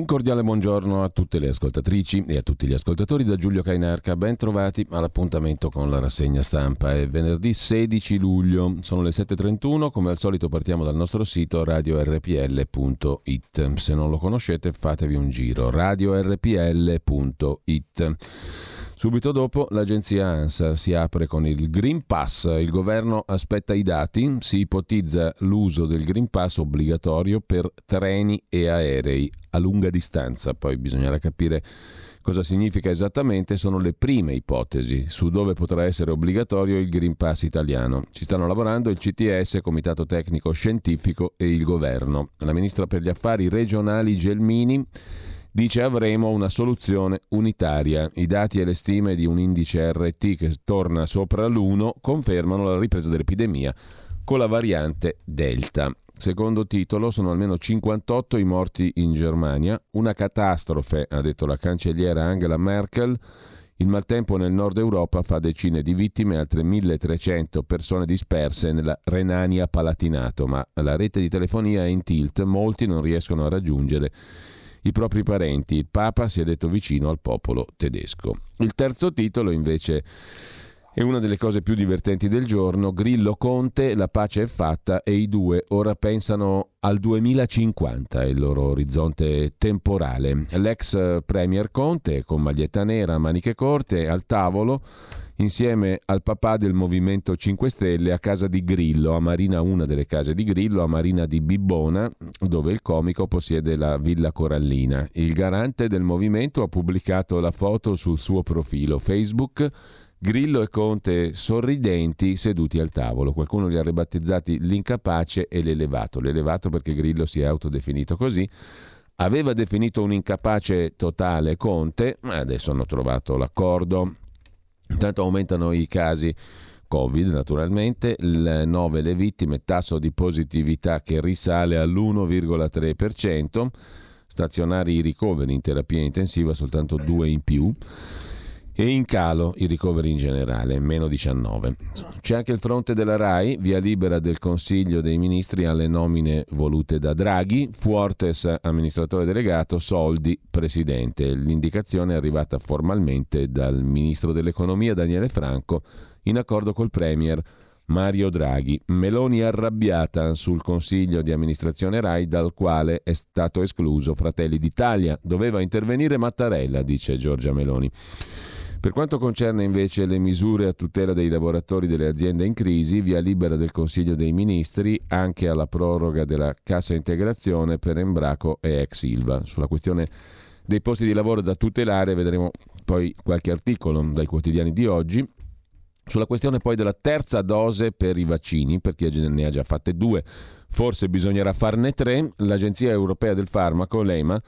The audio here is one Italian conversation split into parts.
Un cordiale buongiorno a tutte le ascoltatrici e a tutti gli ascoltatori da Giulio Cainarca. Ben trovati all'appuntamento con la rassegna stampa. È venerdì 16 luglio, sono le 7.31. Come al solito partiamo dal nostro sito radiorpl.it. Se non lo conoscete fatevi un giro. radiorpl.it. Subito dopo l'agenzia ANSA si apre con il Green Pass, il governo aspetta i dati, si ipotizza l'uso del Green Pass obbligatorio per treni e aerei a lunga distanza, poi bisognerà capire cosa significa esattamente, sono le prime ipotesi su dove potrà essere obbligatorio il Green Pass italiano. Ci stanno lavorando il CTS, Comitato Tecnico Scientifico e il governo. La ministra per gli affari regionali Gelmini dice avremo una soluzione unitaria. I dati e le stime di un indice RT che torna sopra l'1 confermano la ripresa dell'epidemia con la variante Delta. Secondo titolo sono almeno 58 i morti in Germania, una catastrofe, ha detto la cancelliera Angela Merkel. Il maltempo nel nord Europa fa decine di vittime, altre 1300 persone disperse nella Renania Palatinato, ma la rete di telefonia è in tilt, molti non riescono a raggiungere i propri parenti. Il Papa si è detto vicino al popolo tedesco. Il terzo titolo invece è una delle cose più divertenti del giorno. Grillo Conte, la pace è fatta e i due ora pensano al 2050, è il loro orizzonte temporale. L'ex Premier Conte, con maglietta nera, maniche corte, al tavolo insieme al papà del Movimento 5 Stelle a casa di Grillo, a Marina, una delle case di Grillo, a Marina di Bibbona, dove il comico possiede la Villa Corallina. Il garante del movimento ha pubblicato la foto sul suo profilo Facebook. Grillo e Conte sorridenti seduti al tavolo. Qualcuno li ha ribattezzati l'incapace e l'elevato. L'elevato perché Grillo si è autodefinito così. Aveva definito un incapace totale Conte, ma adesso hanno trovato l'accordo. Intanto aumentano i casi Covid naturalmente, le 9 le vittime, tasso di positività che risale all'1,3%, stazionari i ricoveri in terapia intensiva soltanto due in più e in calo i ricoveri in generale, meno 19. C'è anche il fronte della RAI, via libera del Consiglio dei Ministri alle nomine volute da Draghi, Fuortes amministratore delegato, Soldi presidente. L'indicazione è arrivata formalmente dal Ministro dell'Economia Daniele Franco in accordo col Premier Mario Draghi. Meloni arrabbiata sul Consiglio di amministrazione RAI dal quale è stato escluso Fratelli d'Italia. Doveva intervenire Mattarella, dice Giorgia Meloni. Per quanto concerne invece le misure a tutela dei lavoratori delle aziende in crisi, via libera del Consiglio dei Ministri anche alla proroga della cassa integrazione per Embraco e ex Ilva. Sulla questione dei posti di lavoro da tutelare vedremo poi qualche articolo dai quotidiani di oggi. Sulla questione poi della terza dose per i vaccini, per chi ne ha già fatte due, forse bisognerà farne tre, l'Agenzia Europea del Farmaco, l'EMA,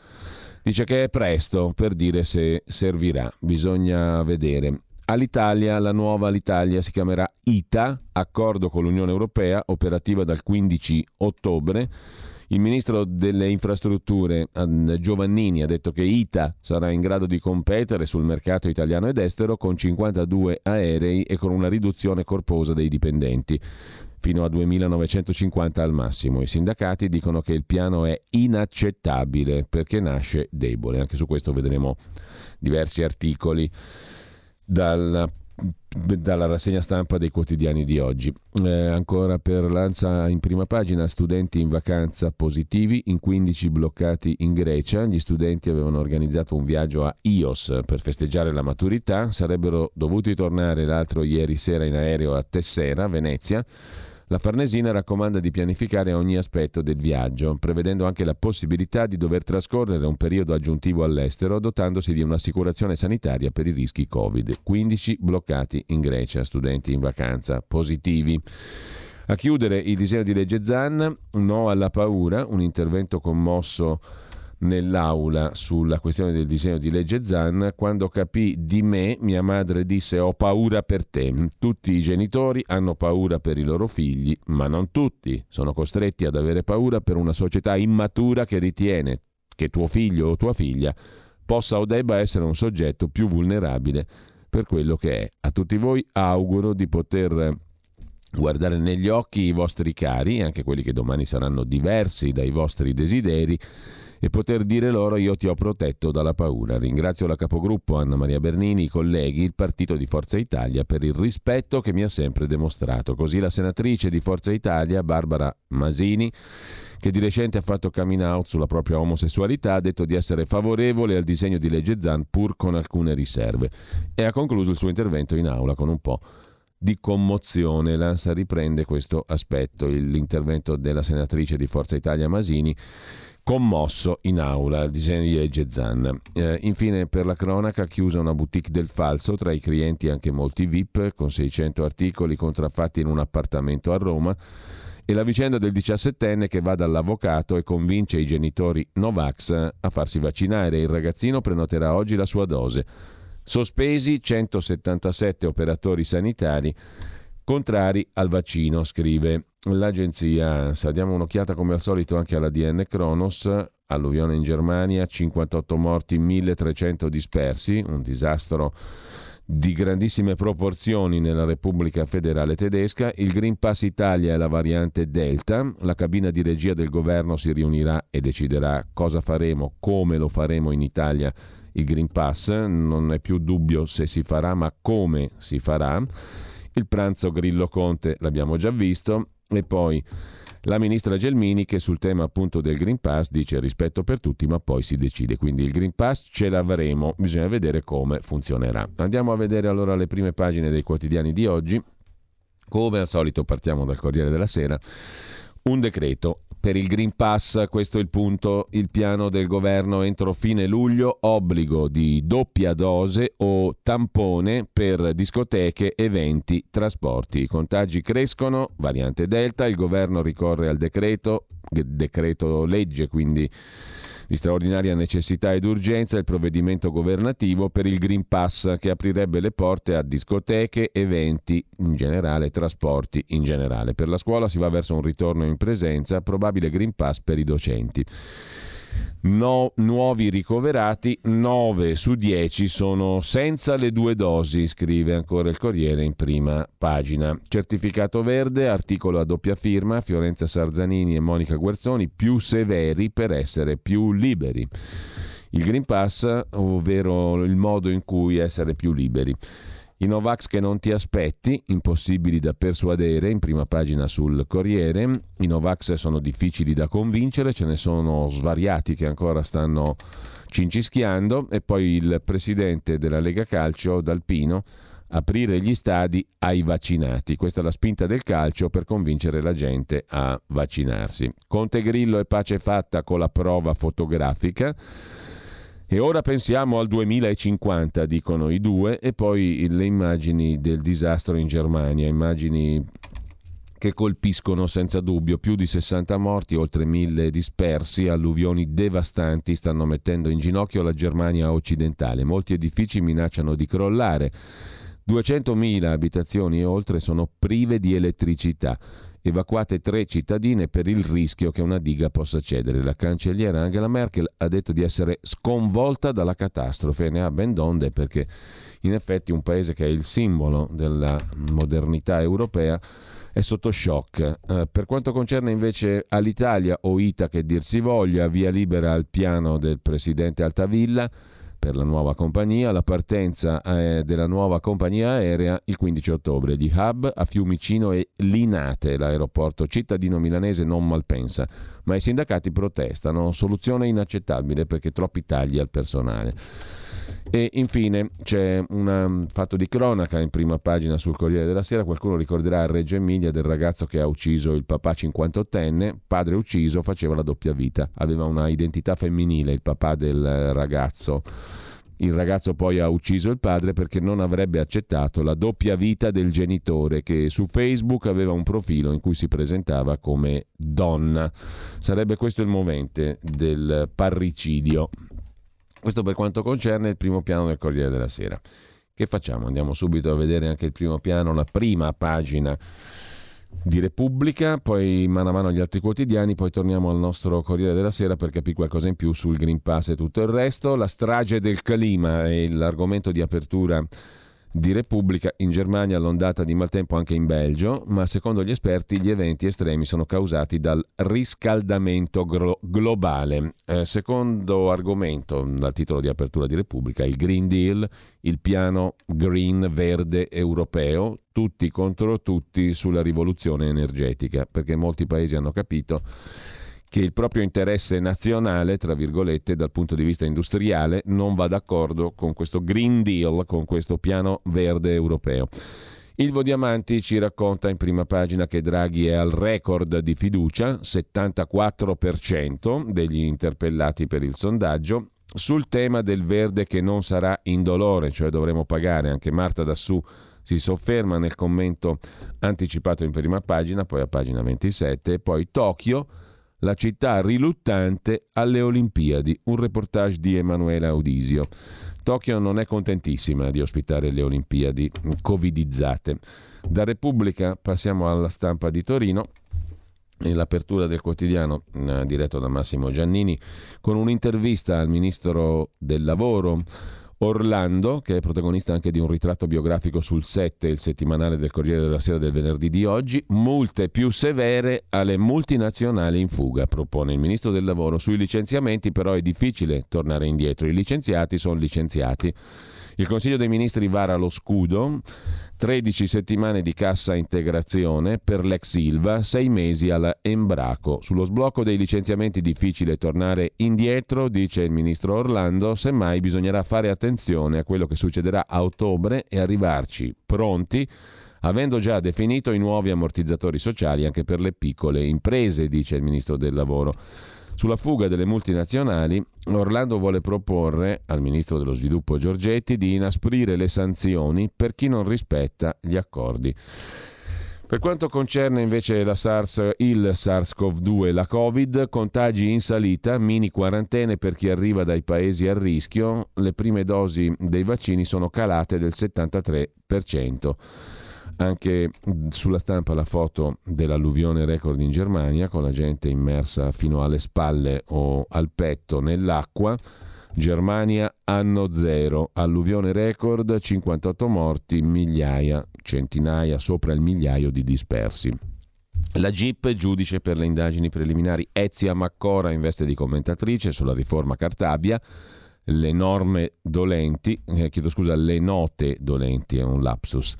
Dice che è presto per dire se servirà, bisogna vedere. All'Italia, la nuova Alitalia si chiamerà ITA, accordo con l'Unione Europea, operativa dal 15 ottobre. Il ministro delle infrastrutture Giovannini ha detto che ITA sarà in grado di competere sul mercato italiano ed estero con 52 aerei e con una riduzione corposa dei dipendenti fino a 2.950 al massimo. I sindacati dicono che il piano è inaccettabile perché nasce debole. Anche su questo vedremo diversi articoli dalla dalla rassegna stampa dei quotidiani di oggi. Eh, ancora per Lanza in prima pagina, studenti in vacanza positivi, in 15 bloccati in Grecia. Gli studenti avevano organizzato un viaggio a Ios per festeggiare la maturità, sarebbero dovuti tornare l'altro ieri sera in aereo a Tessera, Venezia la Farnesina raccomanda di pianificare ogni aspetto del viaggio, prevedendo anche la possibilità di dover trascorrere un periodo aggiuntivo all'estero dotandosi di un'assicurazione sanitaria per i rischi Covid. 15 bloccati in Grecia, studenti in vacanza positivi. A chiudere il disegno di legge Zan, no alla paura, un intervento commosso nell'aula sulla questione del disegno di legge Zan, quando capì di me, mia madre disse ho paura per te. Tutti i genitori hanno paura per i loro figli, ma non tutti sono costretti ad avere paura per una società immatura che ritiene che tuo figlio o tua figlia possa o debba essere un soggetto più vulnerabile per quello che è. A tutti voi auguro di poter guardare negli occhi i vostri cari, anche quelli che domani saranno diversi dai vostri desideri, e poter dire loro io ti ho protetto dalla paura. Ringrazio la capogruppo Anna Maria Bernini, i colleghi, il partito di Forza Italia per il rispetto che mi ha sempre dimostrato. Così la senatrice di Forza Italia, Barbara Masini, che di recente ha fatto coming out sulla propria omosessualità, ha detto di essere favorevole al disegno di legge Zan pur con alcune riserve e ha concluso il suo intervento in aula con un po' di commozione. L'ANSA riprende questo aspetto, l'intervento della senatrice di Forza Italia Masini commosso in aula il disegno di legge Zan. Eh, infine, per la cronaca, chiusa una boutique del falso, tra i clienti anche molti VIP, con 600 articoli contraffatti in un appartamento a Roma e la vicenda del 17enne che va dall'avvocato e convince i genitori Novax a farsi vaccinare. Il ragazzino prenoterà oggi la sua dose. Sospesi 177 operatori sanitari contrari al vaccino, scrive l'agenzia ANSA. Diamo un'occhiata come al solito anche alla DN Kronos. Alluvione in Germania, 58 morti, 1300 dispersi, un disastro di grandissime proporzioni nella Repubblica Federale Tedesca, il Green Pass Italia è la variante Delta, la cabina di regia del governo si riunirà e deciderà cosa faremo, come lo faremo in Italia il Green Pass, non è più dubbio se si farà ma come si farà. Il pranzo Grillo Conte l'abbiamo già visto e poi la ministra Gelmini che sul tema appunto del Green Pass dice rispetto per tutti, ma poi si decide. Quindi il Green Pass ce l'avremo, bisogna vedere come funzionerà. Andiamo a vedere allora le prime pagine dei quotidiani di oggi. Come al solito partiamo dal Corriere della Sera. Un decreto per il Green Pass, questo è il punto, il piano del governo entro fine luglio, obbligo di doppia dose o tampone per discoteche, eventi, trasporti. I contagi crescono, variante Delta, il governo ricorre al decreto, decreto legge quindi di straordinaria necessità ed urgenza il provvedimento governativo per il Green Pass che aprirebbe le porte a discoteche, eventi in generale, trasporti in generale. Per la scuola si va verso un ritorno in presenza, probabile Green Pass per i docenti. No, nuovi ricoverati, 9 su 10 sono senza le due dosi, scrive ancora il Corriere in prima pagina. Certificato verde, articolo a doppia firma, Fiorenza Sarzanini e Monica Guerzoni, più severi per essere più liberi. Il Green Pass, ovvero il modo in cui essere più liberi. I Novax che non ti aspetti, impossibili da persuadere, in prima pagina sul Corriere. I Novax sono difficili da convincere, ce ne sono svariati che ancora stanno cincischiando. E poi il presidente della Lega Calcio, D'Alpino, aprire gli stadi ai vaccinati. Questa è la spinta del calcio per convincere la gente a vaccinarsi. Conte Grillo e pace fatta con la prova fotografica. E ora pensiamo al 2050, dicono i due, e poi le immagini del disastro in Germania, immagini che colpiscono senza dubbio più di 60 morti, oltre 1000 dispersi, alluvioni devastanti stanno mettendo in ginocchio la Germania occidentale. Molti edifici minacciano di crollare. 200.000 abitazioni e oltre sono prive di elettricità evacuate tre cittadine per il rischio che una diga possa cedere. La cancelliera Angela Merkel ha detto di essere sconvolta dalla catastrofe ne ha ben donde perché in effetti un paese che è il simbolo della modernità europea è sotto shock. Eh, per quanto concerne invece all'Italia o ITA che dir si voglia, via libera al piano del presidente Altavilla, per la nuova compagnia, la partenza eh, della nuova compagnia aerea il 15 ottobre. Gli hub a Fiumicino e Linate, l'aeroporto cittadino milanese non malpensa, ma i sindacati protestano, soluzione inaccettabile perché troppi tagli al personale. E infine c'è un um, fatto di cronaca in prima pagina sul Corriere della Sera. Qualcuno ricorderà a Reggio Emilia del ragazzo che ha ucciso il papà 58enne. Padre ucciso faceva la doppia vita, aveva una identità femminile il papà del ragazzo. Il ragazzo poi ha ucciso il padre perché non avrebbe accettato la doppia vita del genitore che su Facebook aveva un profilo in cui si presentava come donna. Sarebbe questo il movente del parricidio. Questo per quanto concerne il primo piano del Corriere della Sera. Che facciamo? Andiamo subito a vedere anche il primo piano, la prima pagina di Repubblica, poi mano a mano gli altri quotidiani, poi torniamo al nostro Corriere della Sera per capire qualcosa in più sul Green Pass e tutto il resto. La strage del clima è l'argomento di apertura di Repubblica, in Germania l'ondata di maltempo anche in Belgio, ma secondo gli esperti gli eventi estremi sono causati dal riscaldamento gro- globale. Eh, secondo argomento, dal titolo di apertura di Repubblica, il Green Deal, il piano green verde europeo, tutti contro tutti sulla rivoluzione energetica, perché molti paesi hanno capito che il proprio interesse nazionale, tra virgolette, dal punto di vista industriale, non va d'accordo con questo Green Deal, con questo piano verde europeo. Ilvo Diamanti ci racconta in prima pagina che Draghi è al record di fiducia, 74% degli interpellati per il sondaggio, sul tema del verde che non sarà indolore, cioè dovremo pagare. Anche Marta Dassù si sofferma nel commento anticipato in prima pagina, poi a pagina 27, e poi Tokyo la città riluttante alle Olimpiadi, un reportage di Emanuela Audisio. Tokyo non è contentissima di ospitare le Olimpiadi covidizzate. Da Repubblica passiamo alla stampa di Torino l'apertura del quotidiano eh, diretto da Massimo Giannini con un'intervista al ministro del lavoro Orlando, che è protagonista anche di un ritratto biografico sul 7, il settimanale del Corriere della Sera del venerdì di oggi, multe più severe alle multinazionali in fuga, propone il Ministro del Lavoro. Sui licenziamenti però è difficile tornare indietro, i licenziati sono licenziati. Il Consiglio dei Ministri vara lo scudo, 13 settimane di cassa integrazione per l'ex Silva, 6 mesi alla Embraco. Sullo sblocco dei licenziamenti difficile tornare indietro, dice il ministro Orlando, semmai bisognerà fare attenzione a quello che succederà a ottobre e arrivarci pronti avendo già definito i nuovi ammortizzatori sociali anche per le piccole imprese, dice il ministro del lavoro. Sulla fuga delle multinazionali, Orlando vuole proporre al ministro dello sviluppo Giorgetti di inasprire le sanzioni per chi non rispetta gli accordi. Per quanto concerne invece la SARS, il SARS-CoV-2 la Covid, contagi in salita, mini quarantene per chi arriva dai paesi a rischio, le prime dosi dei vaccini sono calate del 73%. Anche sulla stampa la foto dell'alluvione record in Germania con la gente immersa fino alle spalle o al petto nell'acqua. Germania anno zero, alluvione record, 58 morti, migliaia, centinaia, sopra il migliaio di dispersi. La GIP, giudice per le indagini preliminari, Ezia Maccora in veste di commentatrice sulla riforma Cartabia, le norme dolenti, eh, chiedo scusa, le note dolenti, è un lapsus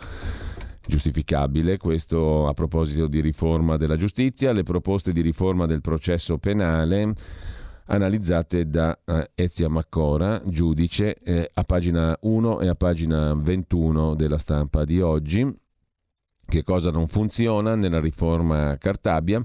giustificabile. Questo a proposito di riforma della giustizia, le proposte di riforma del processo penale analizzate da uh, Ezia Maccora, giudice, eh, a pagina 1 e a pagina 21 della stampa di oggi. Che cosa non funziona nella riforma Cartabia?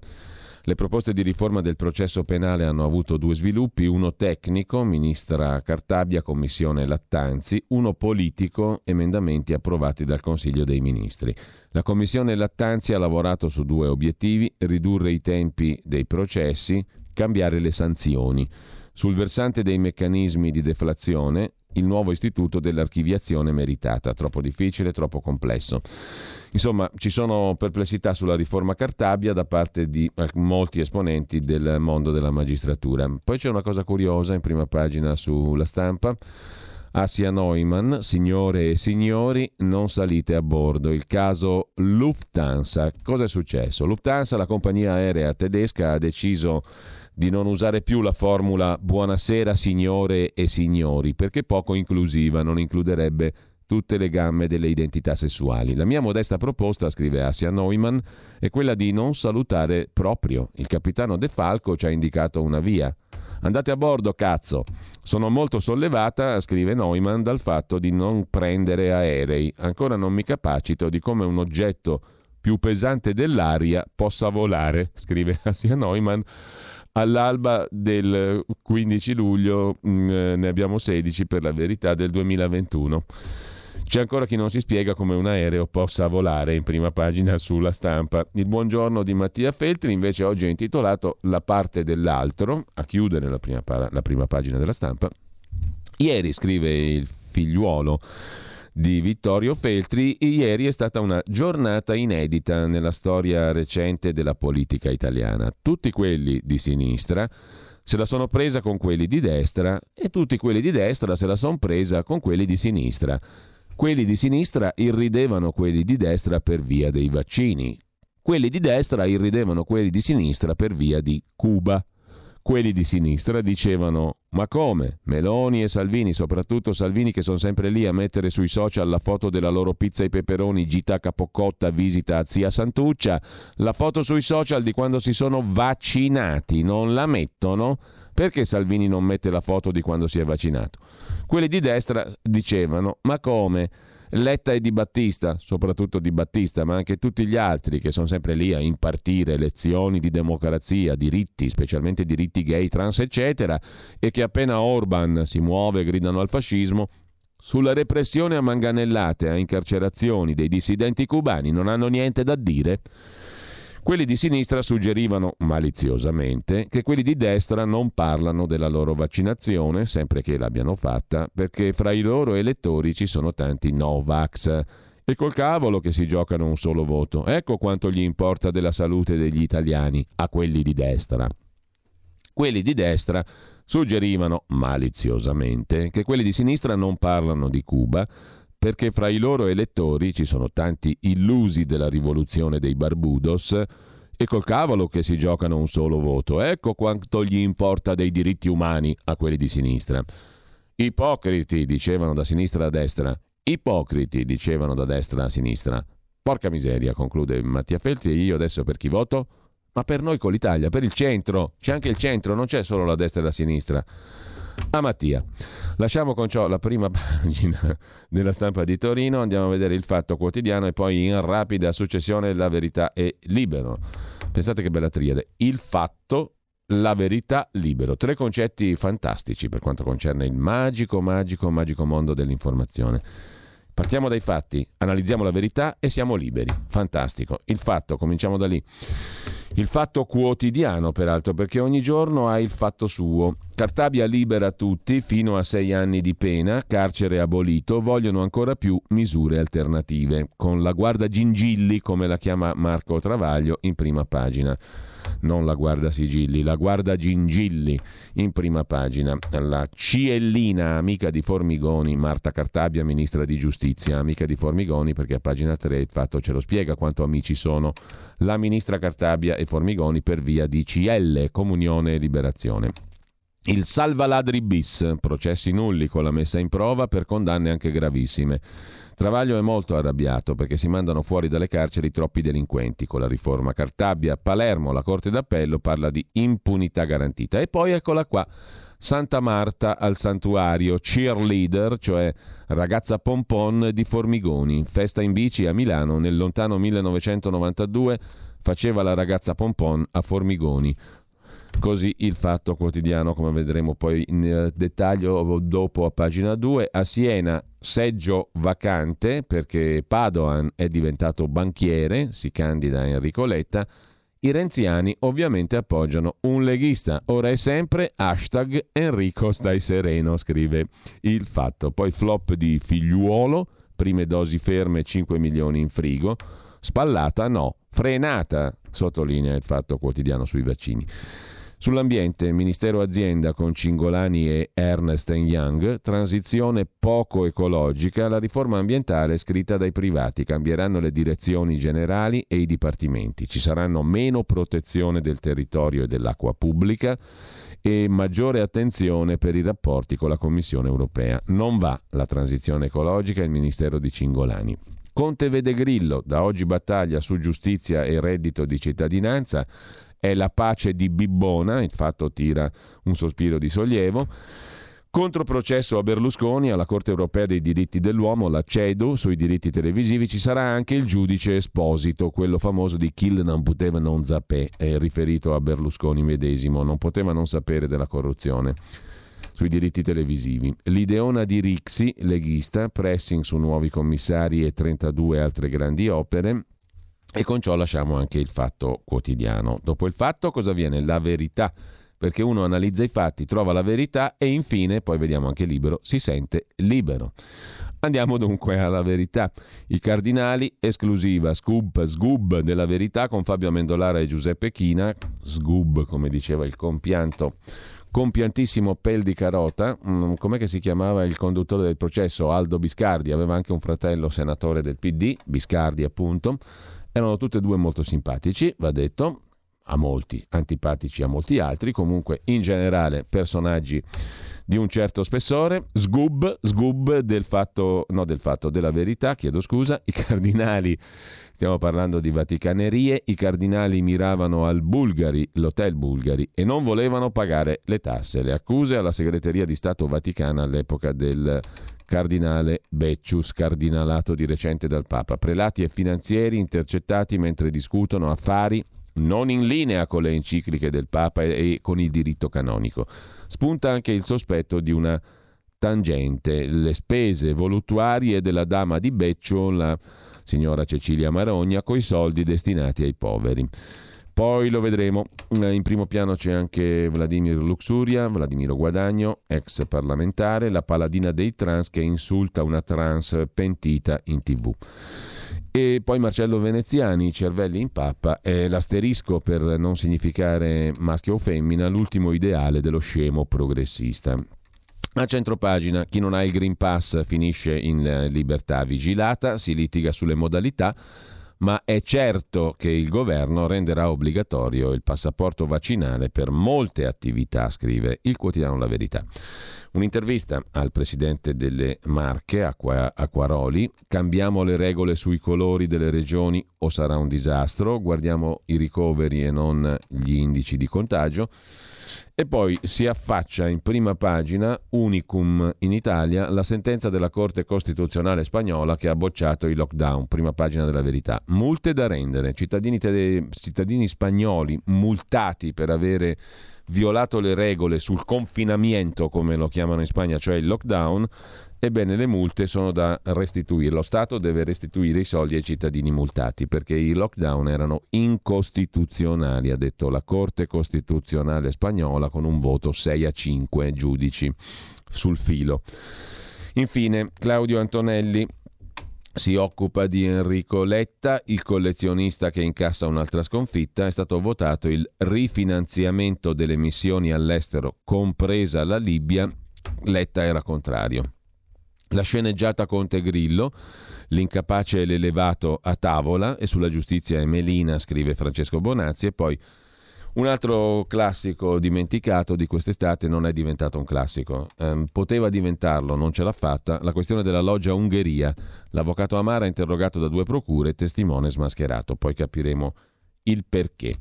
Le proposte di riforma del processo penale hanno avuto due sviluppi, uno tecnico, ministra Cartabia, commissione Lattanzi, uno politico, emendamenti approvati dal Consiglio dei Ministri. La commissione Lattanzi ha lavorato su due obiettivi, ridurre i tempi dei processi, cambiare le sanzioni. Sul versante dei meccanismi di deflazione, il nuovo istituto dell'archiviazione meritata, troppo difficile, troppo complesso. Insomma, ci sono perplessità sulla riforma Cartabia da parte di molti esponenti del mondo della magistratura. Poi c'è una cosa curiosa in prima pagina sulla stampa. Asia Neumann, signore e signori, non salite a bordo. Il caso Lufthansa. Cosa è successo? Lufthansa, la compagnia aerea tedesca, ha deciso di non usare più la formula buonasera signore e signori, perché poco inclusiva, non includerebbe tutte le gamme delle identità sessuali. La mia modesta proposta, scrive Asia Neumann, è quella di non salutare proprio. Il capitano De Falco ci ha indicato una via. Andate a bordo, cazzo! Sono molto sollevata, scrive Neumann, dal fatto di non prendere aerei. Ancora non mi capacito di come un oggetto più pesante dell'aria possa volare, scrive Asia Neumann all'alba del 15 luglio, mh, mm, eh, ne abbiamo 16 per la verità, del 2021. C'è ancora chi non si spiega come un aereo possa volare in prima pagina sulla stampa. Il buongiorno di Mattia Feltri invece oggi è intitolato La parte dell'altro, a chiudere la prima, la prima pagina della stampa. Ieri, scrive il figliuolo di Vittorio Feltri, ieri è stata una giornata inedita nella storia recente della politica italiana. Tutti quelli di sinistra se la sono presa con quelli di destra e tutti quelli di destra se la sono presa con quelli di sinistra. Quelli di sinistra irridevano quelli di destra per via dei vaccini. Quelli di destra irridevano quelli di sinistra per via di Cuba. Quelli di sinistra dicevano: Ma come? Meloni e Salvini, soprattutto Salvini che sono sempre lì a mettere sui social la foto della loro pizza ai peperoni, gita capocotta, visita a zia Santuccia, la foto sui social di quando si sono vaccinati, non la mettono? Perché Salvini non mette la foto di quando si è vaccinato? Quelli di destra dicevano: Ma come? Letta e Di Battista, soprattutto Di Battista, ma anche tutti gli altri che sono sempre lì a impartire lezioni di democrazia, diritti, specialmente diritti gay, trans, eccetera, e che appena Orban si muove gridano al fascismo, sulla repressione a manganellate, a incarcerazioni dei dissidenti cubani non hanno niente da dire. Quelli di sinistra suggerivano maliziosamente che quelli di destra non parlano della loro vaccinazione, sempre che l'abbiano fatta, perché fra i loro elettori ci sono tanti no-vax. E col cavolo che si giocano un solo voto. Ecco quanto gli importa della salute degli italiani a quelli di destra. Quelli di destra suggerivano maliziosamente che quelli di sinistra non parlano di Cuba, perché fra i loro elettori ci sono tanti illusi della rivoluzione dei Barbudos e col cavolo che si giocano un solo voto. Ecco quanto gli importa dei diritti umani a quelli di sinistra. Ipocriti, dicevano da sinistra a destra. Ipocriti, dicevano da destra a sinistra. Porca miseria, conclude Mattia Feltri, e io adesso per chi voto? Ma per noi con l'Italia, per il centro. C'è anche il centro, non c'è solo la destra e la sinistra a Mattia. Lasciamo con ciò la prima pagina della stampa di Torino, andiamo a vedere il fatto quotidiano e poi in rapida successione la verità e libero. Pensate che bella triade. Il fatto, la verità, libero. Tre concetti fantastici per quanto concerne il magico, magico, magico mondo dell'informazione. Partiamo dai fatti, analizziamo la verità e siamo liberi. Fantastico. Il fatto, cominciamo da lì. Il fatto quotidiano, peraltro, perché ogni giorno ha il fatto suo. Cartabia libera tutti fino a sei anni di pena, carcere abolito, vogliono ancora più misure alternative, con la guarda gingilli, come la chiama Marco Travaglio, in prima pagina non la guarda sigilli, la guarda gingilli in prima pagina. La Ciellina, amica di Formigoni, Marta Cartabia, ministra di giustizia, amica di Formigoni, perché a pagina 3 il fatto ce lo spiega quanto amici sono la ministra Cartabia e Formigoni per via di CL, Comunione e Liberazione. Il salvaladri bis, processi nulli con la messa in prova per condanne anche gravissime. Travaglio è molto arrabbiato perché si mandano fuori dalle carceri troppi delinquenti. Con la riforma Cartabia, Palermo, la Corte d'Appello parla di impunità garantita. E poi eccola qua. Santa Marta al santuario, cheerleader, cioè ragazza pompon di Formigoni. Festa in bici a Milano nel lontano 1992 faceva la ragazza pompon a Formigoni. Così il fatto quotidiano, come vedremo poi in dettaglio dopo a pagina 2. A Siena seggio vacante perché Padoan è diventato banchiere, si candida Enrico Letta. I renziani ovviamente appoggiano un leghista. Ora è sempre hashtag Enrico stai sereno, scrive il fatto. Poi flop di figliuolo, prime dosi ferme 5 milioni in frigo. Spallata no, frenata, sottolinea il fatto quotidiano sui vaccini. Sull'ambiente, Ministero Azienda con Cingolani e Ernest Young, transizione poco ecologica, la riforma ambientale scritta dai privati, cambieranno le direzioni generali e i dipartimenti, ci saranno meno protezione del territorio e dell'acqua pubblica e maggiore attenzione per i rapporti con la Commissione europea. Non va la transizione ecologica il Ministero di Cingolani. Conte vede Grillo, da oggi battaglia su giustizia e reddito di cittadinanza, è la pace di Bibbona, il fatto tira un sospiro di sollievo. Controprocesso a Berlusconi alla Corte europea dei diritti dell'uomo, la CEDU, sui diritti televisivi, ci sarà anche il giudice Esposito, quello famoso di Kill non poteva non sapere, riferito a Berlusconi medesimo, non poteva non sapere della corruzione sui diritti televisivi. L'ideona di Rixi, leghista, pressing su nuovi commissari e 32 altre grandi opere, e con ciò lasciamo anche il fatto quotidiano. Dopo il fatto cosa viene? La verità, perché uno analizza i fatti, trova la verità e infine, poi vediamo anche libero, si sente libero. Andiamo dunque alla verità. I cardinali, esclusiva, scoop, sgub della verità con Fabio Amendolara e Giuseppe China, sgub come diceva il compianto compiantissimo pel di carota, mm, com'è che si chiamava il conduttore del processo? Aldo Biscardi, aveva anche un fratello senatore del PD, Biscardi appunto, erano tutti e due molto simpatici, va detto, a molti, antipatici a molti altri, comunque in generale personaggi di un certo spessore, sgub, sgub del fatto, no del fatto, della verità, chiedo scusa, i cardinali, stiamo parlando di vaticanerie, i cardinali miravano al Bulgari, l'hotel Bulgari, e non volevano pagare le tasse. Le accuse alla segreteria di Stato Vaticana all'epoca del cardinale Beccius, cardinalato di recente dal Papa. Prelati e finanzieri intercettati mentre discutono affari non in linea con le encicliche del Papa e con il diritto canonico. Spunta anche il sospetto di una tangente, le spese voluttuarie della dama di Beccio, la signora Cecilia Marogna, coi soldi destinati ai poveri. Poi lo vedremo. Eh, in primo piano c'è anche Vladimir Luxuria, Vladimiro Guadagno, ex parlamentare, la paladina dei trans che insulta una trans pentita in tv. E poi Marcello Veneziani, Cervelli in pappa, è l'asterisco per non significare maschio o femmina, l'ultimo ideale dello scemo progressista. A centropagina, chi non ha il Green Pass finisce in libertà vigilata, si litiga sulle modalità, ma è certo che il governo renderà obbligatorio il passaporto vaccinale per molte attività, scrive il quotidiano La Verità. Un'intervista al presidente delle Marche, Acquaroli, cambiamo le regole sui colori delle regioni o sarà un disastro, guardiamo i ricoveri e non gli indici di contagio. E poi si affaccia in prima pagina, unicum in Italia, la sentenza della Corte Costituzionale spagnola che ha bocciato il lockdown, prima pagina della verità. Multe da rendere, cittadini, tede- cittadini spagnoli multati per avere violato le regole sul confinamento, come lo chiamano in Spagna, cioè il lockdown, ebbene le multe sono da restituire. Lo Stato deve restituire i soldi ai cittadini multati perché i lockdown erano incostituzionali, ha detto la Corte Costituzionale spagnola con un voto 6 a 5 giudici sul filo. Infine, Claudio Antonelli, si occupa di Enrico Letta, il collezionista che incassa un'altra sconfitta, è stato votato il rifinanziamento delle missioni all'estero, compresa la Libia. Letta era contrario. La sceneggiata Conte Grillo, l'incapace e l'elevato a tavola e sulla giustizia è Melina, scrive Francesco Bonazzi, e poi un altro classico dimenticato di quest'estate non è diventato un classico. Um, poteva diventarlo, non ce l'ha fatta. La questione della loggia Ungheria. L'avvocato Amara interrogato da due procure, testimone smascherato. Poi capiremo il perché.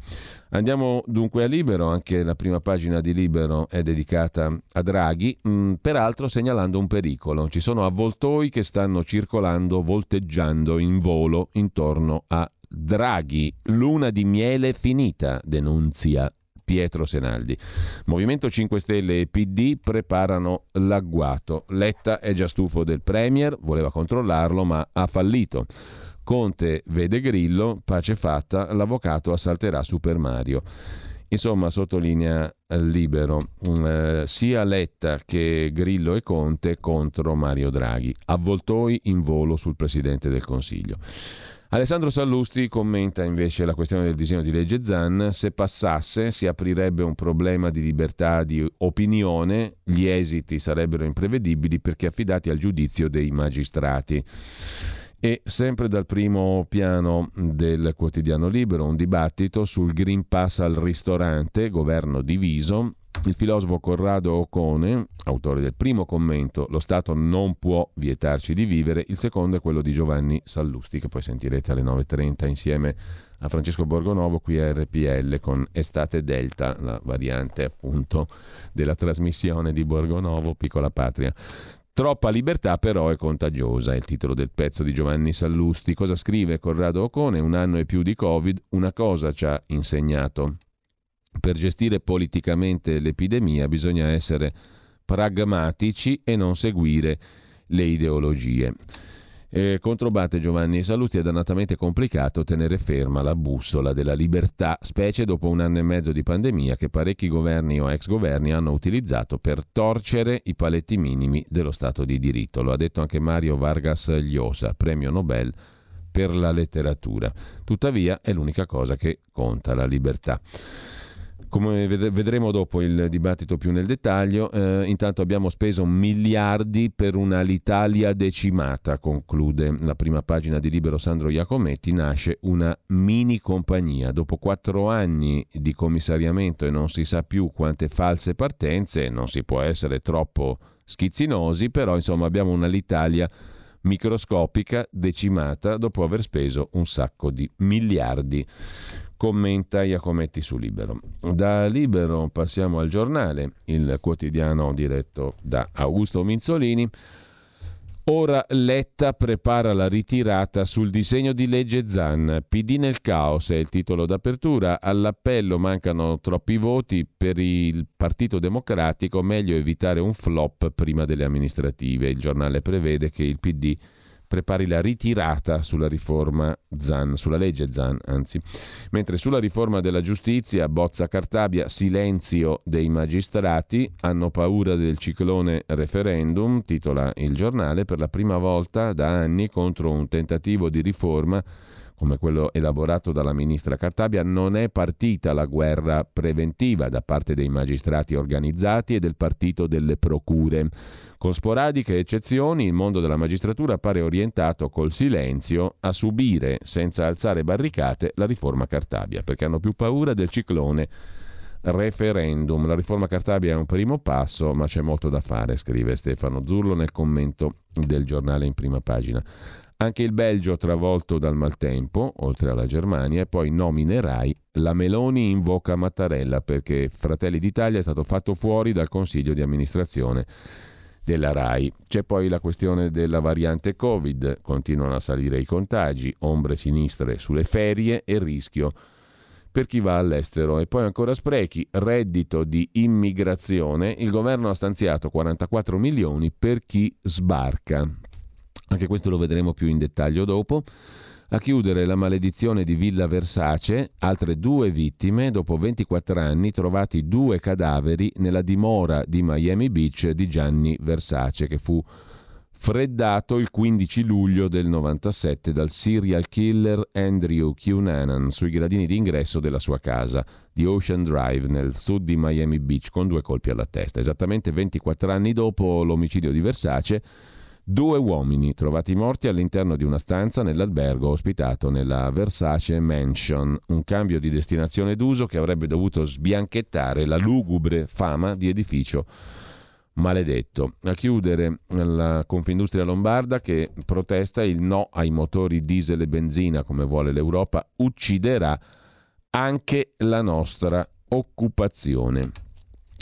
Andiamo dunque a Libero, anche la prima pagina di Libero è dedicata a Draghi, mh, mm, peraltro segnalando un pericolo. Ci sono avvoltoi che stanno circolando, volteggiando in volo intorno a Draghi, luna di miele finita, denunzia Pietro Senaldi. Movimento 5 Stelle e PD preparano l'agguato. Letta è già stufo del Premier, voleva controllarlo ma ha fallito. Conte vede Grillo, pace fatta, l'avvocato assalterà Super Mario. Insomma, sottolinea libero eh, sia Letta che Grillo e Conte contro Mario Draghi, avvoltoi in volo sul Presidente del Consiglio. Alessandro Sallusti commenta invece la questione del disegno di legge Zan. Se passasse si aprirebbe un problema di libertà di opinione, gli esiti sarebbero imprevedibili perché affidati al giudizio dei magistrati. E sempre dal primo piano del quotidiano libero un dibattito sul Green Pass al ristorante, governo diviso, il filosofo Corrado Ocone, autore del primo commento Lo Stato non può vietarci di vivere, il secondo è quello di Giovanni Sallusti, che poi sentirete alle 9.30 insieme a Francesco Borgonovo qui a RPL con Estate Delta, la variante appunto della trasmissione di Borgonovo, Piccola Patria. Troppa libertà però è contagiosa, è il titolo del pezzo di Giovanni Sallusti. Cosa scrive Corrado Ocone? Un anno e più di Covid, una cosa ci ha insegnato per gestire politicamente l'epidemia bisogna essere pragmatici e non seguire le ideologie. Eh, controbatte Giovanni Salusti è dannatamente complicato tenere ferma la bussola della libertà, specie dopo un anno e mezzo di pandemia che parecchi governi o ex governi hanno utilizzato per torcere i paletti minimi dello Stato di diritto. Lo ha detto anche Mario Vargas Llosa, premio Nobel per la letteratura. Tuttavia è l'unica cosa che conta, la libertà. Come vedremo dopo il dibattito più nel dettaglio, eh, intanto abbiamo speso miliardi per una l'Italia decimata, conclude la prima pagina di Libero Sandro Iacometti, nasce una mini compagnia. Dopo quattro anni di commissariamento e non si sa più quante false partenze, non si può essere troppo schizzinosi, però insomma abbiamo una l'Italia microscopica decimata dopo aver speso un sacco di miliardi commenta Iacometti su Libero. Da Libero passiamo al giornale, il quotidiano diretto da Augusto Minzolini. Ora Letta prepara la ritirata sul disegno di legge Zan. PD nel caos è il titolo d'apertura. All'appello mancano troppi voti per il Partito Democratico, meglio evitare un flop prima delle amministrative. Il giornale prevede che il PD prepari la ritirata sulla riforma Zan, sulla legge Zan, anzi. Mentre sulla riforma della giustizia, Bozza Cartabia, silenzio dei magistrati, hanno paura del ciclone referendum, titola il giornale, per la prima volta da anni contro un tentativo di riforma come quello elaborato dalla ministra Cartabia, non è partita la guerra preventiva da parte dei magistrati organizzati e del partito delle procure. Con sporadiche eccezioni, il mondo della magistratura pare orientato col silenzio a subire, senza alzare barricate, la riforma Cartabia, perché hanno più paura del ciclone referendum. La riforma Cartabia è un primo passo, ma c'è molto da fare, scrive Stefano Zurlo nel commento del giornale in prima pagina. Anche il Belgio travolto dal maltempo, oltre alla Germania, e poi nominerai la Meloni invoca Mattarella perché Fratelli d'Italia è stato fatto fuori dal consiglio di amministrazione della RAI. C'è poi la questione della variante Covid, continuano a salire i contagi, ombre sinistre sulle ferie e rischio per chi va all'estero. E poi ancora sprechi, reddito di immigrazione, il governo ha stanziato 44 milioni per chi sbarca. Anche questo lo vedremo più in dettaglio dopo. A chiudere la maledizione di Villa Versace, altre due vittime dopo 24 anni trovati due cadaveri nella dimora di Miami Beach di Gianni Versace che fu freddato il 15 luglio del 97 dal serial killer Andrew Cunanan sui gradini d'ingresso della sua casa di Ocean Drive nel sud di Miami Beach con due colpi alla testa. Esattamente 24 anni dopo l'omicidio di Versace Due uomini trovati morti all'interno di una stanza nell'albergo ospitato nella Versace Mansion, un cambio di destinazione d'uso che avrebbe dovuto sbianchettare la lugubre fama di edificio maledetto. A chiudere la Confindustria Lombarda che protesta il no ai motori diesel e benzina come vuole l'Europa ucciderà anche la nostra occupazione.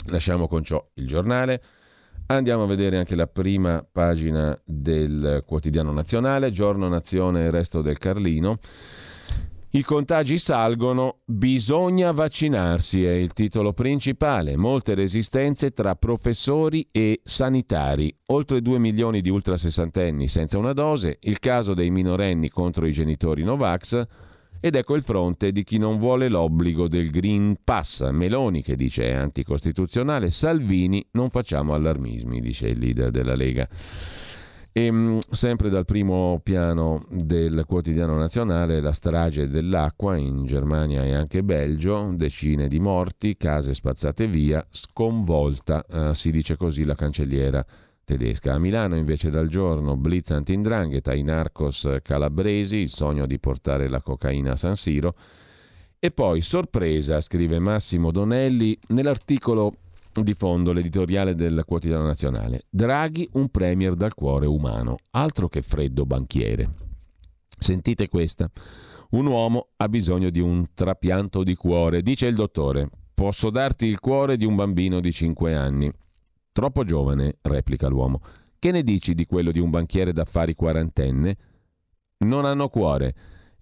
Lasciamo con ciò il giornale. Andiamo a vedere anche la prima pagina del quotidiano nazionale, giorno nazione e resto del Carlino. I contagi salgono, bisogna vaccinarsi è il titolo principale. Molte resistenze tra professori e sanitari. Oltre 2 milioni di ultrasessantenni senza una dose, il caso dei minorenni contro i genitori Novax ed ecco il fronte di chi non vuole l'obbligo del Green Pass. Meloni che dice è anticostituzionale, Salvini non facciamo allarmismi, dice il leader della Lega. E, ehm, sempre dal primo piano del quotidiano nazionale, la strage dell'acqua in Germania e anche Belgio, decine di morti, case spazzate via, sconvolta, eh, si dice così la cancelliera tedesca. A Milano invece dal giorno blitz antindrangheta, i narcos calabresi, il sogno di portare la cocaina a San Siro. E poi sorpresa, scrive Massimo Donelli nell'articolo di fondo, l'editoriale del quotidiano nazionale. Draghi un premier dal cuore umano, altro che freddo banchiere. Sentite questa. Un uomo ha bisogno di un trapianto di cuore, dice il dottore. Posso darti il cuore di un bambino di 5 anni. Troppo giovane, replica l'uomo. Che ne dici di quello di un banchiere d'affari quarantenne? Non hanno cuore.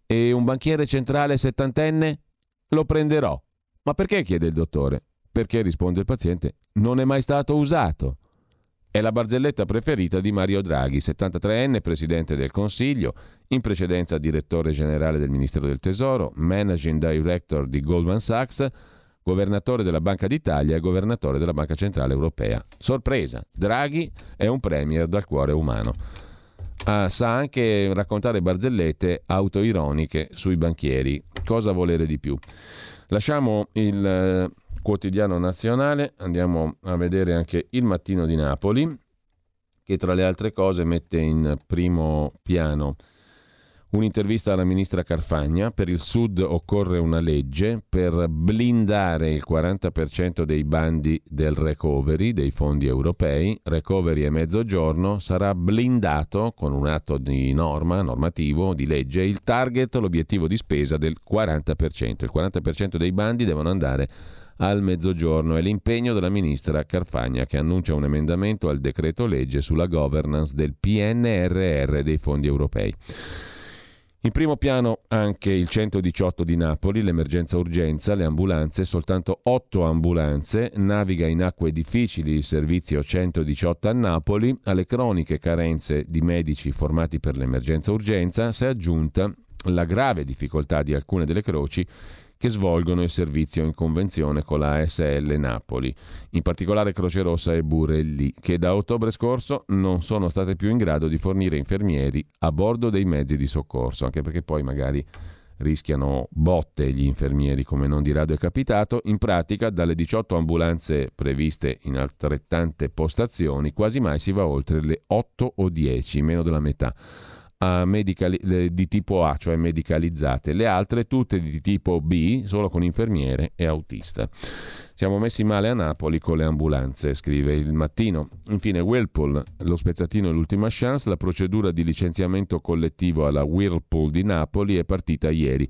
E un banchiere centrale settantenne? Lo prenderò. Ma perché? chiede il dottore. Perché, risponde il paziente, non è mai stato usato. È la barzelletta preferita di Mario Draghi, 73enne, presidente del Consiglio, in precedenza direttore generale del Ministero del Tesoro, managing director di Goldman Sachs, governatore della Banca d'Italia e governatore della Banca Centrale Europea. Sorpresa, Draghi è un premier dal cuore umano. Ah, sa anche raccontare barzellette autoironiche sui banchieri. Cosa volere di più? Lasciamo il eh, quotidiano nazionale andiamo a vedere anche il mattino di Napoli, che tra le altre cose mette in primo piano Un'intervista alla ministra Carfagna. Per il Sud occorre una legge per blindare il 40% dei bandi del recovery, dei fondi europei. Recovery e mezzogiorno sarà blindato con un atto di norma, normativo, di legge, il target, l'obiettivo di spesa del 40%. Il 40% dei bandi devono andare al mezzogiorno. È l'impegno della ministra Carfagna che annuncia un emendamento al decreto legge sulla governance del PNRR dei fondi europei. In primo piano anche il 118 di Napoli, l'emergenza urgenza, le ambulanze, soltanto 8 ambulanze, naviga in acque difficili il servizio 118 a Napoli, alle croniche carenze di medici formati per l'emergenza urgenza si è aggiunta la grave difficoltà di alcune delle croci che svolgono il servizio in convenzione con la ASL Napoli, in particolare Croce Rossa e Burelli, che da ottobre scorso non sono state più in grado di fornire infermieri a bordo dei mezzi di soccorso, anche perché poi magari rischiano botte gli infermieri, come non di rado è capitato. In pratica, dalle 18 ambulanze previste in altrettante postazioni, quasi mai si va oltre le 8 o 10, meno della metà medicali- di tipo A, cioè medicalizzate, le altre tutte di tipo B, solo con infermiere e autista. Siamo messi male a Napoli con le ambulanze, scrive il mattino. Infine Whirlpool, lo spezzatino è l'ultima chance, la procedura di licenziamento collettivo alla Whirlpool di Napoli è partita ieri.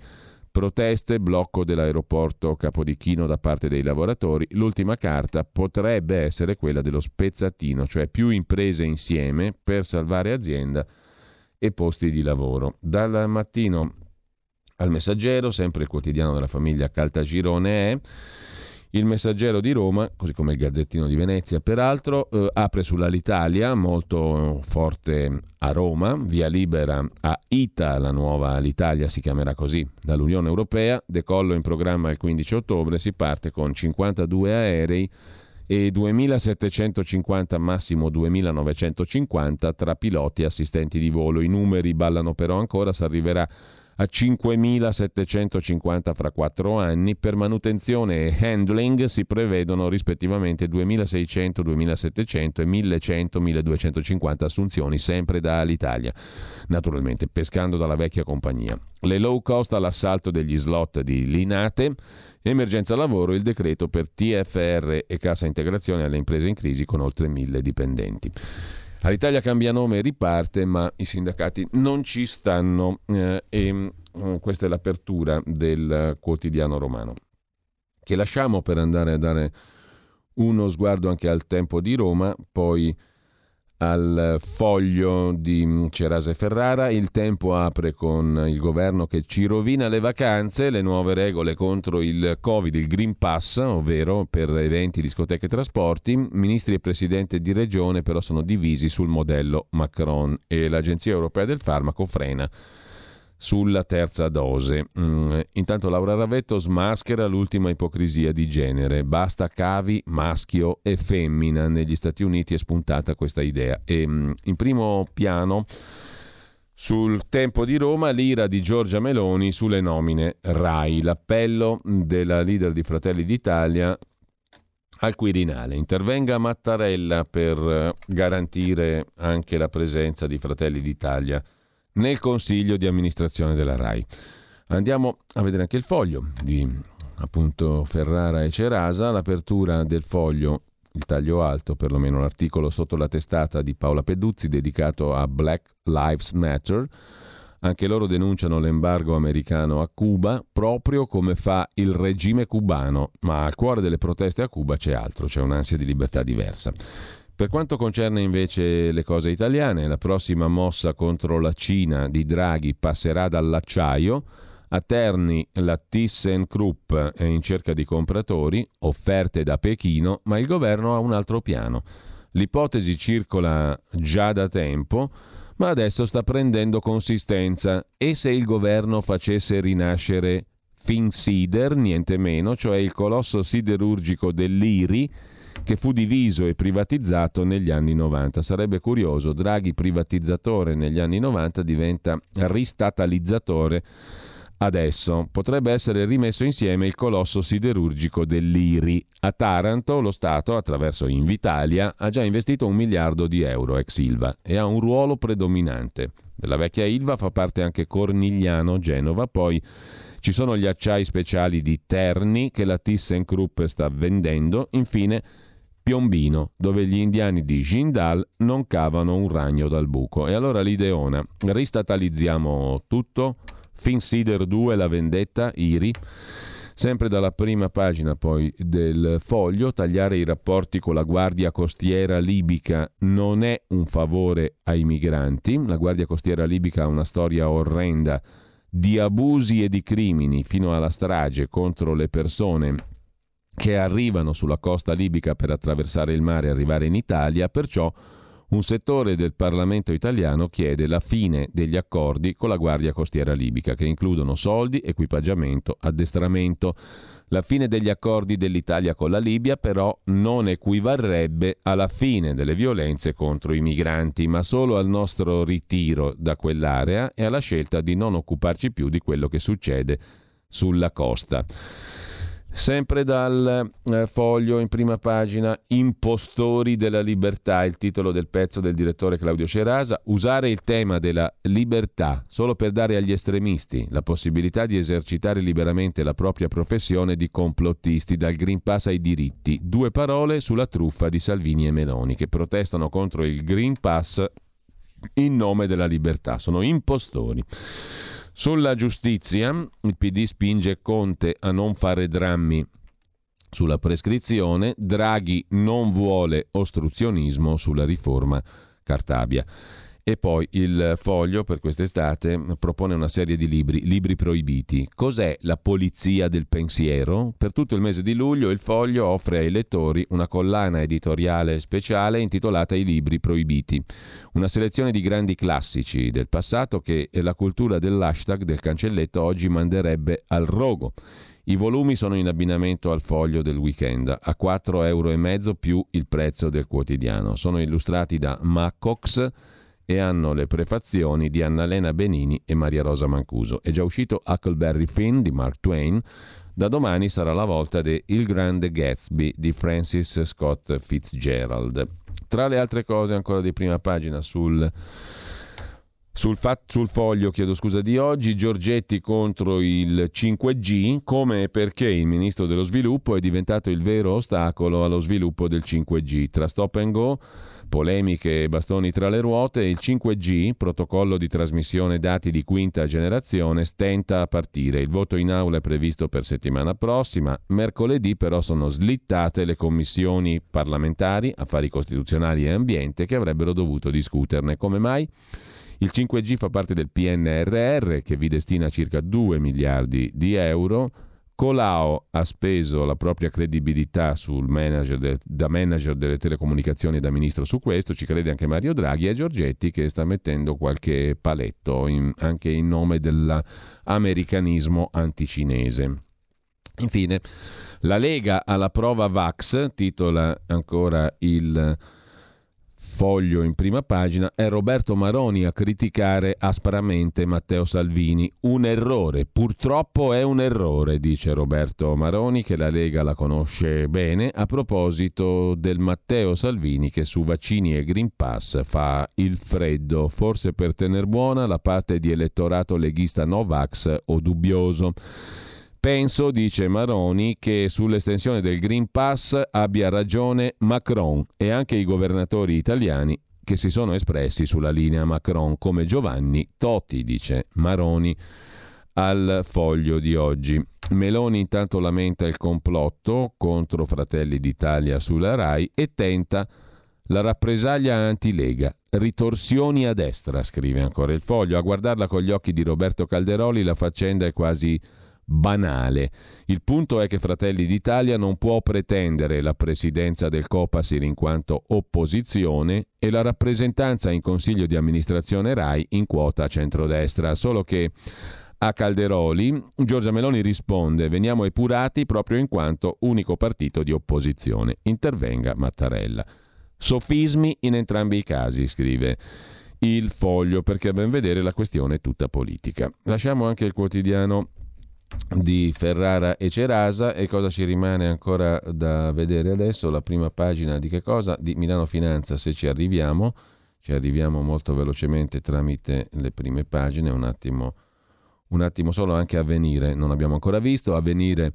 Proteste, blocco dell'aeroporto Capodichino da parte dei lavoratori. L'ultima carta potrebbe essere quella dello spezzatino, cioè più imprese insieme per salvare azienda e posti di lavoro. Dal mattino al messaggero, sempre il quotidiano della famiglia Caltagirone è il Messaggero di Roma, così come il Gazzettino di Venezia, peraltro, eh, apre sull'Alitalia, molto forte a Roma, via libera a ITA, la nuova Alitalia si chiamerà così, dall'Unione Europea, decollo in programma il 15 ottobre, si parte con 52 aerei e 2.750 massimo 2.950 tra piloti e assistenti di volo. I numeri ballano però ancora, si arriverà a 5.750 fra quattro anni. Per manutenzione e handling si prevedono rispettivamente 2.600, 2.700 e 1.100, 1.250 assunzioni, sempre da Alitalia, naturalmente pescando dalla vecchia compagnia. Le low cost all'assalto degli slot di Linate Emergenza lavoro, il decreto per TFR e cassa integrazione alle imprese in crisi con oltre mille dipendenti. All'Italia cambia nome e riparte, ma i sindacati non ci stanno eh, e eh, questa è l'apertura del quotidiano romano. Che lasciamo per andare a dare uno sguardo anche al tempo di Roma, poi al foglio di Cerase Ferrara. Il tempo apre con il governo che ci rovina le vacanze, le nuove regole contro il Covid, il Green Pass, ovvero per eventi, discoteche e trasporti. Ministri e presidente di regione però sono divisi sul modello Macron e l'Agenzia Europea del Farmaco frena sulla terza dose. Mm, intanto Laura Ravetto smaschera l'ultima ipocrisia di genere. Basta cavi maschio e femmina. Negli Stati Uniti è spuntata questa idea. E mm, in primo piano sul tempo di Roma l'ira di Giorgia Meloni sulle nomine RAI. L'appello della leader di Fratelli d'Italia al Quirinale. Intervenga Mattarella per eh, garantire anche la presenza di Fratelli d'Italia nel consiglio di amministrazione della RAI. Andiamo a vedere anche il foglio di appunto Ferrara e Cerasa, l'apertura del foglio, il taglio alto, perlomeno l'articolo sotto la testata di Paola Peduzzi dedicato a Black Lives Matter. Anche loro denunciano l'embargo americano a Cuba proprio come fa il regime cubano, ma al cuore delle proteste a Cuba c'è altro, c'è un'ansia di libertà diversa. Per quanto concerne invece le cose italiane, la prossima mossa contro la Cina di Draghi passerà dall'acciaio. A Terni la ThyssenKrupp è in cerca di compratori, offerte da Pechino, ma il governo ha un altro piano. L'ipotesi circola già da tempo, ma adesso sta prendendo consistenza. E se il governo facesse rinascere Finsider, niente meno, cioè il colosso siderurgico dell'IRI, che fu diviso e privatizzato negli anni 90. Sarebbe curioso, Draghi privatizzatore negli anni 90 diventa ristatalizzatore adesso. Potrebbe essere rimesso insieme il colosso siderurgico dell'IRI. A Taranto lo Stato, attraverso Invitalia, ha già investito un miliardo di euro ex Ilva e ha un ruolo predominante. Della vecchia Ilva fa parte anche Cornigliano, Genova, poi ci sono gli acciai speciali di Terni che la ThyssenKrupp sta vendendo, infine Piombino, dove gli indiani di Jindal non cavano un ragno dal buco. E allora l'ideona, ristatalizziamo tutto, Finsider 2, la vendetta, IRI. Sempre dalla prima pagina poi del foglio, tagliare i rapporti con la Guardia Costiera Libica non è un favore ai migranti. La Guardia Costiera Libica ha una storia orrenda di abusi e di crimini fino alla strage contro le persone che arrivano sulla costa libica per attraversare il mare e arrivare in Italia, perciò un settore del Parlamento italiano chiede la fine degli accordi con la Guardia Costiera libica, che includono soldi, equipaggiamento, addestramento. La fine degli accordi dell'Italia con la Libia però non equivarrebbe alla fine delle violenze contro i migranti, ma solo al nostro ritiro da quell'area e alla scelta di non occuparci più di quello che succede sulla costa. Sempre dal eh, foglio in prima pagina, Impostori della libertà, il titolo del pezzo del direttore Claudio Cerasa, usare il tema della libertà solo per dare agli estremisti la possibilità di esercitare liberamente la propria professione di complottisti, dal Green Pass ai diritti. Due parole sulla truffa di Salvini e Meloni che protestano contro il Green Pass in nome della libertà. Sono impostori. Sulla giustizia, il PD spinge Conte a non fare drammi sulla prescrizione, Draghi non vuole ostruzionismo sulla riforma Cartabia. E poi il Foglio per quest'estate propone una serie di libri, libri proibiti. Cos'è la polizia del pensiero? Per tutto il mese di luglio il Foglio offre ai lettori una collana editoriale speciale intitolata I libri proibiti, una selezione di grandi classici del passato che la cultura dell'hashtag del cancelletto oggi manderebbe al rogo. I volumi sono in abbinamento al foglio del weekend, a 4,5 euro più il prezzo del quotidiano. Sono illustrati da Macox, e hanno le prefazioni di Annalena Benini e Maria Rosa Mancuso. È già uscito Huckleberry Finn di Mark Twain. Da domani sarà la volta di Il Grande Gatsby di Francis Scott Fitzgerald. Tra le altre cose, ancora di prima pagina sul, sul, fat, sul foglio chiedo scusa, di oggi, Giorgetti contro il 5G, come e perché il ministro dello sviluppo è diventato il vero ostacolo allo sviluppo del 5G. Tra stop and go polemiche e bastoni tra le ruote, il 5G, protocollo di trasmissione dati di quinta generazione, stenta a partire. Il voto in aula è previsto per settimana prossima. Mercoledì però sono slittate le commissioni parlamentari, affari costituzionali e ambiente, che avrebbero dovuto discuterne. Come mai? Il 5G fa parte del PNRR che vi destina circa 2 miliardi di euro Colau ha speso la propria credibilità manager de, da manager delle telecomunicazioni e da ministro su questo, ci crede anche Mario Draghi e Giorgetti che sta mettendo qualche paletto in, anche in nome dell'americanismo anticinese. Infine, la Lega alla prova Vax, titola ancora il Foglio in prima pagina è Roberto Maroni a criticare aspramente Matteo Salvini. Un errore, purtroppo è un errore, dice Roberto Maroni che la Lega la conosce bene a proposito del Matteo Salvini che su vaccini e Green Pass fa il freddo, forse per tener buona la parte di elettorato leghista Novax o dubbioso. Penso, dice Maroni, che sull'estensione del Green Pass abbia ragione Macron e anche i governatori italiani che si sono espressi sulla linea Macron, come Giovanni Totti, dice Maroni al foglio di oggi. Meloni intanto lamenta il complotto contro Fratelli d'Italia sulla RAI e tenta la rappresaglia anti-Lega. Ritorsioni a destra, scrive ancora il foglio. A guardarla con gli occhi di Roberto Calderoli la faccenda è quasi banale. Il punto è che Fratelli d'Italia non può pretendere la presidenza del Copasir in quanto opposizione e la rappresentanza in consiglio di amministrazione RAI in quota centrodestra, solo che a Calderoli, Giorgia Meloni risponde: Veniamo epurati proprio in quanto unico partito di opposizione. Intervenga Mattarella. Sofismi in entrambi i casi, scrive il foglio, perché a ben vedere la questione è tutta politica. Lasciamo anche il quotidiano di Ferrara e Cerasa. E cosa ci rimane ancora da vedere adesso? La prima pagina di che cosa? Di Milano Finanza, se ci arriviamo, ci arriviamo molto velocemente tramite le prime pagine, un attimo, un attimo solo anche a venire, non abbiamo ancora visto, a venire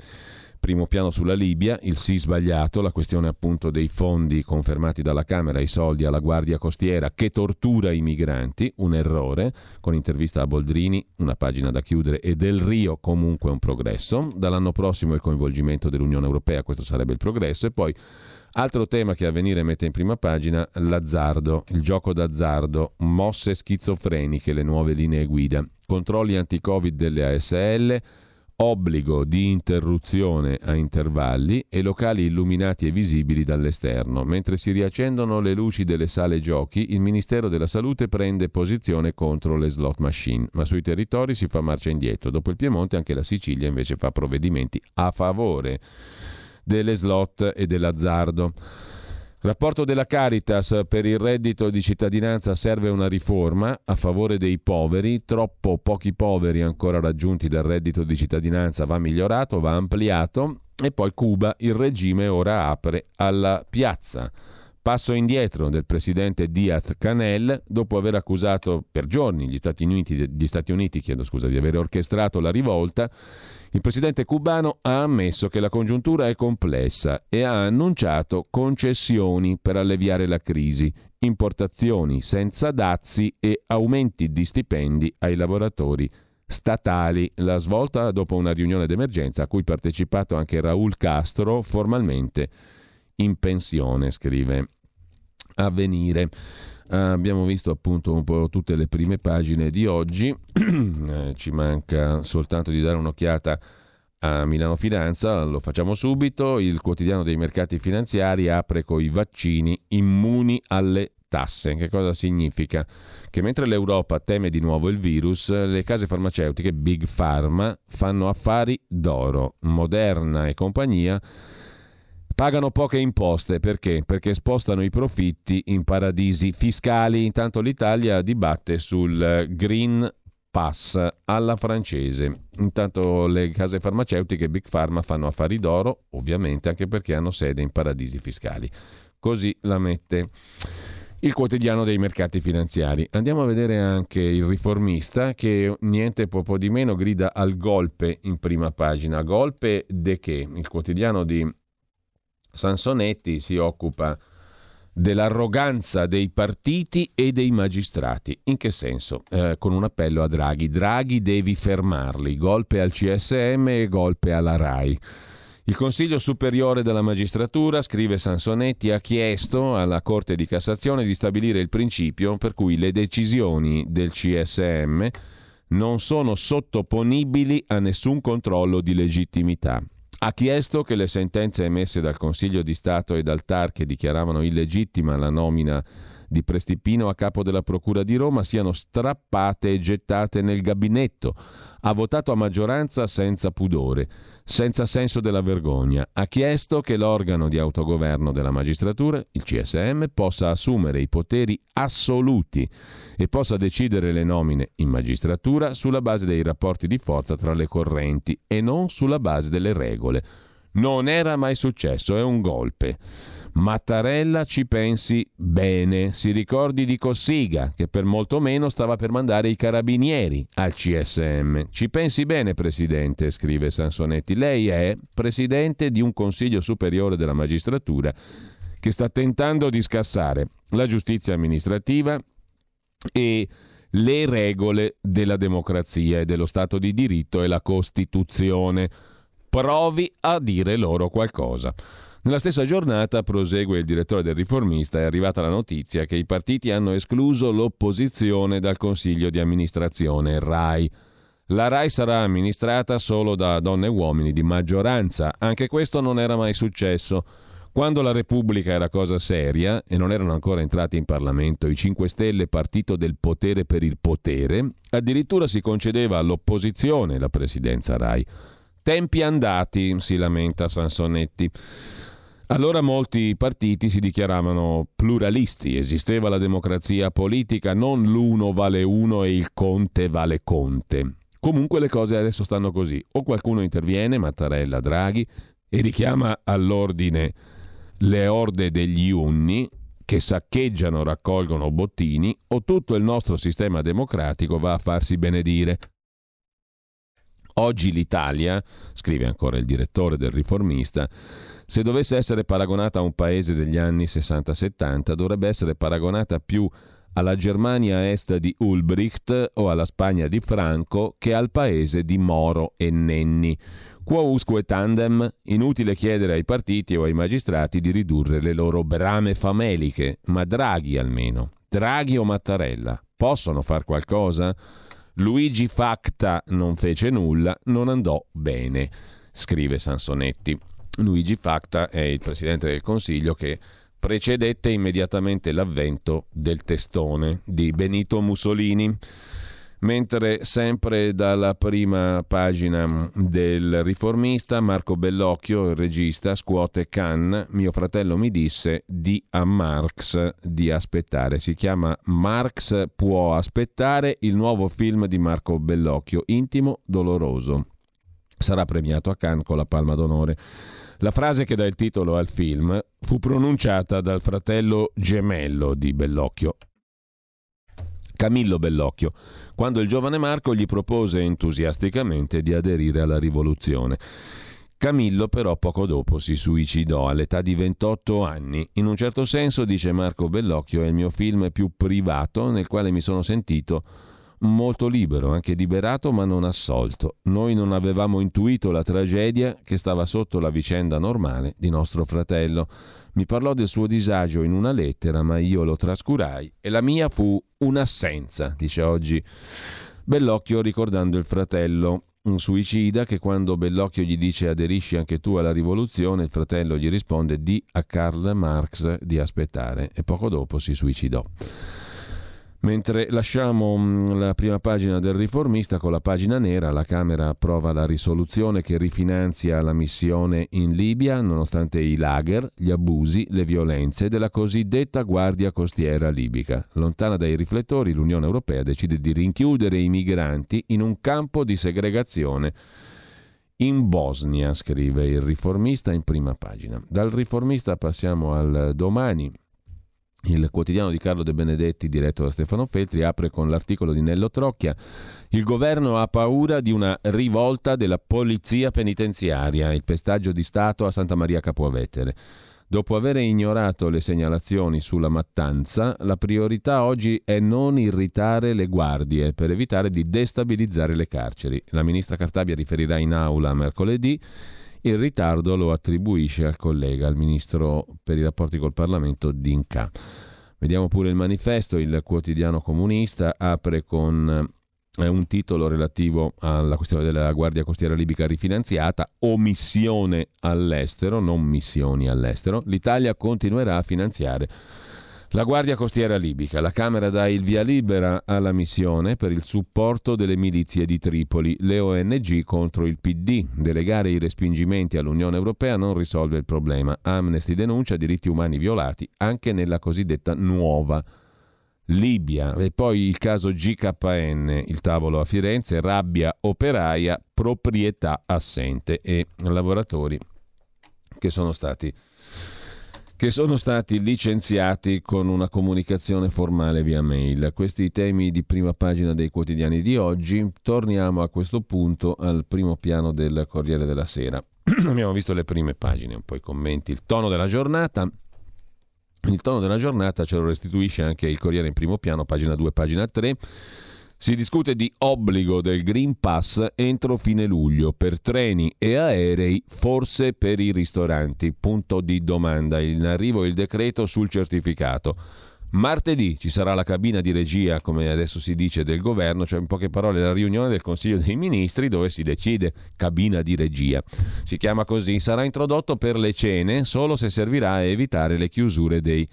Primo piano sulla Libia, il sì sbagliato, la questione appunto dei fondi confermati dalla Camera, i soldi alla Guardia Costiera che tortura i migranti, un errore, con intervista a Boldrini, una pagina da chiudere e del Rio comunque un progresso. Dall'anno prossimo il coinvolgimento dell'Unione Europea, questo sarebbe il progresso e poi Altro tema che Avvenire mette in prima pagina, l'azzardo, il gioco d'azzardo, mosse schizofreniche, le nuove linee guida, controlli anti-Covid delle ASL, obbligo di interruzione a intervalli e locali illuminati e visibili dall'esterno. Mentre si riaccendono le luci delle sale giochi, il Ministero della Salute prende posizione contro le slot machine, ma sui territori si fa marcia indietro. Dopo il Piemonte anche la Sicilia invece fa provvedimenti a favore delle slot e dell'azzardo. Rapporto della Caritas per il reddito di cittadinanza serve una riforma a favore dei poveri, troppo pochi poveri ancora raggiunti dal reddito di cittadinanza va migliorato, va ampliato e poi Cuba, il regime ora apre alla piazza. Passo indietro del presidente Diaz Canel dopo aver accusato per giorni gli Stati Uniti, gli Stati Uniti scusa, di aver orchestrato la rivolta il presidente cubano ha ammesso che la congiuntura è complessa e ha annunciato concessioni per alleviare la crisi, importazioni senza dazi e aumenti di stipendi ai lavoratori statali. La svolta dopo una riunione d'emergenza a cui ha partecipato anche Raul Castro, formalmente in pensione, scrive Avvenire. Abbiamo visto appunto un po' tutte le prime pagine di oggi, eh, ci manca soltanto di dare un'occhiata a Milano Finanza, lo facciamo subito, il quotidiano dei mercati finanziari apre con i vaccini immuni alle tasse. Che cosa significa? Che mentre l'Europa teme di nuovo il virus, le case farmaceutiche Big Pharma fanno affari d'oro. Moderna e compagnia Pagano poche imposte perché? Perché spostano i profitti in paradisi fiscali. Intanto l'Italia dibatte sul Green Pass alla francese. Intanto le case farmaceutiche Big Pharma fanno affari d'oro, ovviamente anche perché hanno sede in paradisi fiscali. Così la mette il quotidiano dei mercati finanziari. Andiamo a vedere anche il riformista che niente po' di meno grida al golpe in prima pagina. Golpe de che? Il quotidiano di Sansonetti si occupa dell'arroganza dei partiti e dei magistrati. In che senso? Eh, con un appello a Draghi. Draghi devi fermarli. Golpe al CSM e golpe alla RAI. Il Consiglio Superiore della Magistratura, scrive Sansonetti, ha chiesto alla Corte di Cassazione di stabilire il principio per cui le decisioni del CSM non sono sottoponibili a nessun controllo di legittimità ha chiesto che le sentenze emesse dal Consiglio di Stato e dal TAR che dichiaravano illegittima la nomina di Prestipino a capo della Procura di Roma siano strappate e gettate nel gabinetto. Ha votato a maggioranza senza pudore, senza senso della vergogna. Ha chiesto che l'organo di autogoverno della magistratura, il CSM, possa assumere i poteri assoluti e possa decidere le nomine in magistratura sulla base dei rapporti di forza tra le correnti e non sulla base delle regole. Non era mai successo, è un golpe. Mattarella ci pensi bene, si ricordi di Cossiga, che per molto meno stava per mandare i carabinieri al CSM. Ci pensi bene, Presidente, scrive Sansonetti. Lei è Presidente di un Consiglio Superiore della Magistratura che sta tentando di scassare la giustizia amministrativa, e le regole della democrazia e dello Stato di diritto e la Costituzione. Provi a dire loro qualcosa. Nella stessa giornata, prosegue il direttore del riformista, è arrivata la notizia che i partiti hanno escluso l'opposizione dal consiglio di amministrazione RAI. La RAI sarà amministrata solo da donne e uomini di maggioranza. Anche questo non era mai successo. Quando la Repubblica era cosa seria e non erano ancora entrati in Parlamento i 5 Stelle partito del potere per il potere, addirittura si concedeva all'opposizione la presidenza RAI. Tempi andati, si lamenta Sansonetti. Allora molti partiti si dichiaravano pluralisti, esisteva la democrazia politica, non l'uno vale uno e il conte vale conte. Comunque le cose adesso stanno così, o qualcuno interviene, Mattarella, Draghi, e richiama all'ordine le orde degli unni che saccheggiano, raccolgono bottini, o tutto il nostro sistema democratico va a farsi benedire. Oggi l'Italia, scrive ancora il direttore del riformista, se dovesse essere paragonata a un paese degli anni 60-70, dovrebbe essere paragonata più alla Germania est di Ulbricht o alla Spagna di Franco che al paese di Moro e Nenni. Quousque tandem, inutile chiedere ai partiti o ai magistrati di ridurre le loro brame fameliche, ma Draghi almeno, Draghi o Mattarella, possono far qualcosa? Luigi Facta non fece nulla, non andò bene, scrive Sansonetti. Luigi Facta è il presidente del Consiglio che precedette immediatamente l'avvento del testone di Benito Mussolini. Mentre sempre dalla prima pagina del riformista, Marco Bellocchio, il regista, scuote Cannes, mio fratello mi disse di a Marx di aspettare. Si chiama Marx può aspettare, il nuovo film di Marco Bellocchio, intimo, doloroso. Sarà premiato a Cannes con la Palma d'Onore. La frase che dà il titolo al film fu pronunciata dal fratello gemello di Bellocchio, Camillo Bellocchio, quando il giovane Marco gli propose entusiasticamente di aderire alla rivoluzione. Camillo però poco dopo si suicidò all'età di 28 anni. In un certo senso, dice Marco Bellocchio, è il mio film più privato nel quale mi sono sentito molto libero, anche liberato ma non assolto. Noi non avevamo intuito la tragedia che stava sotto la vicenda normale di nostro fratello. Mi parlò del suo disagio in una lettera, ma io lo trascurai e la mia fu un'assenza, dice oggi Bellocchio ricordando il fratello un suicida che quando Bellocchio gli dice aderisci anche tu alla rivoluzione, il fratello gli risponde di a Karl Marx di aspettare e poco dopo si suicidò. Mentre lasciamo mm, la prima pagina del riformista con la pagina nera, la Camera approva la risoluzione che rifinanzia la missione in Libia nonostante i lager, gli abusi, le violenze della cosiddetta Guardia Costiera libica. Lontana dai riflettori, l'Unione Europea decide di rinchiudere i migranti in un campo di segregazione. In Bosnia, scrive il riformista in prima pagina. Dal riformista passiamo al domani, il quotidiano di Carlo De Benedetti, diretto da Stefano Feltri, apre con l'articolo di Nello Trocchia. Il governo ha paura di una rivolta della polizia penitenziaria, il pestaggio di Stato a Santa Maria Capuavetere. Dopo aver ignorato le segnalazioni sulla mattanza, la priorità oggi è non irritare le guardie per evitare di destabilizzare le carceri. La ministra Cartabia riferirà in aula mercoledì il ritardo lo attribuisce al collega, al ministro per i rapporti col Parlamento Dinca. Vediamo pure il manifesto, il quotidiano comunista apre con eh, un titolo relativo alla questione della Guardia Costiera Libica rifinanziata, omissione all'estero, non missioni all'estero. L'Italia continuerà a finanziare la Guardia Costiera Libica, la Camera dà il via libera alla missione per il supporto delle milizie di Tripoli, le ONG contro il PD. Delegare i respingimenti all'Unione Europea non risolve il problema. Amnesty denuncia diritti umani violati anche nella cosiddetta nuova Libia. E poi il caso GKN, il tavolo a Firenze, rabbia operaia, proprietà assente e lavoratori che sono stati che sono stati licenziati con una comunicazione formale via mail. Questi temi di prima pagina dei quotidiani di oggi. Torniamo a questo punto al primo piano del Corriere della Sera. Abbiamo visto le prime pagine, un po' i commenti, il tono della giornata. Il tono della giornata ce lo restituisce anche il Corriere in primo piano, pagina 2, pagina 3. Si discute di obbligo del Green Pass entro fine luglio per treni e aerei, forse per i ristoranti. Punto di domanda. In arrivo il decreto sul certificato. Martedì ci sarà la cabina di regia, come adesso si dice, del governo, cioè in poche parole la riunione del Consiglio dei Ministri dove si decide cabina di regia. Si chiama così, sarà introdotto per le cene solo se servirà a evitare le chiusure dei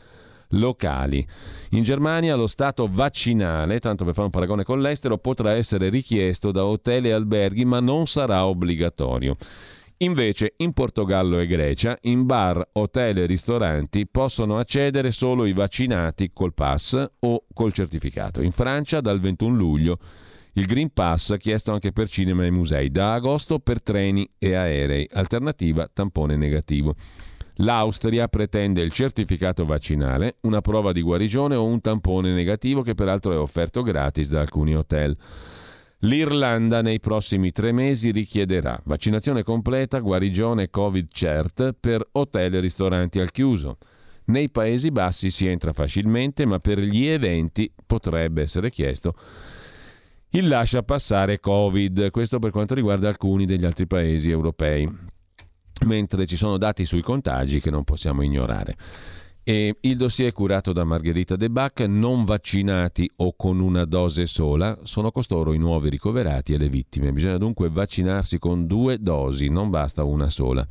locali. In Germania lo stato vaccinale, tanto per fare un paragone con l'estero, potrà essere richiesto da hotel e alberghi, ma non sarà obbligatorio. Invece in Portogallo e Grecia, in bar, hotel e ristoranti possono accedere solo i vaccinati col pass o col certificato. In Francia dal 21 luglio il Green Pass chiesto anche per cinema e musei, da agosto per treni e aerei, alternativa tampone negativo. L'Austria pretende il certificato vaccinale, una prova di guarigione o un tampone negativo che peraltro è offerto gratis da alcuni hotel. L'Irlanda nei prossimi tre mesi richiederà vaccinazione completa, guarigione Covid cert per hotel e ristoranti al chiuso. Nei Paesi Bassi si entra facilmente, ma per gli eventi potrebbe essere chiesto il lascia passare Covid, questo per quanto riguarda alcuni degli altri paesi europei, mentre ci sono dati sui contagi che non possiamo ignorare. E il dossier curato da Margherita De Bac, non vaccinati o con una dose sola, sono costoro i nuovi ricoverati e le vittime. Bisogna dunque vaccinarsi con due dosi, non basta una sola.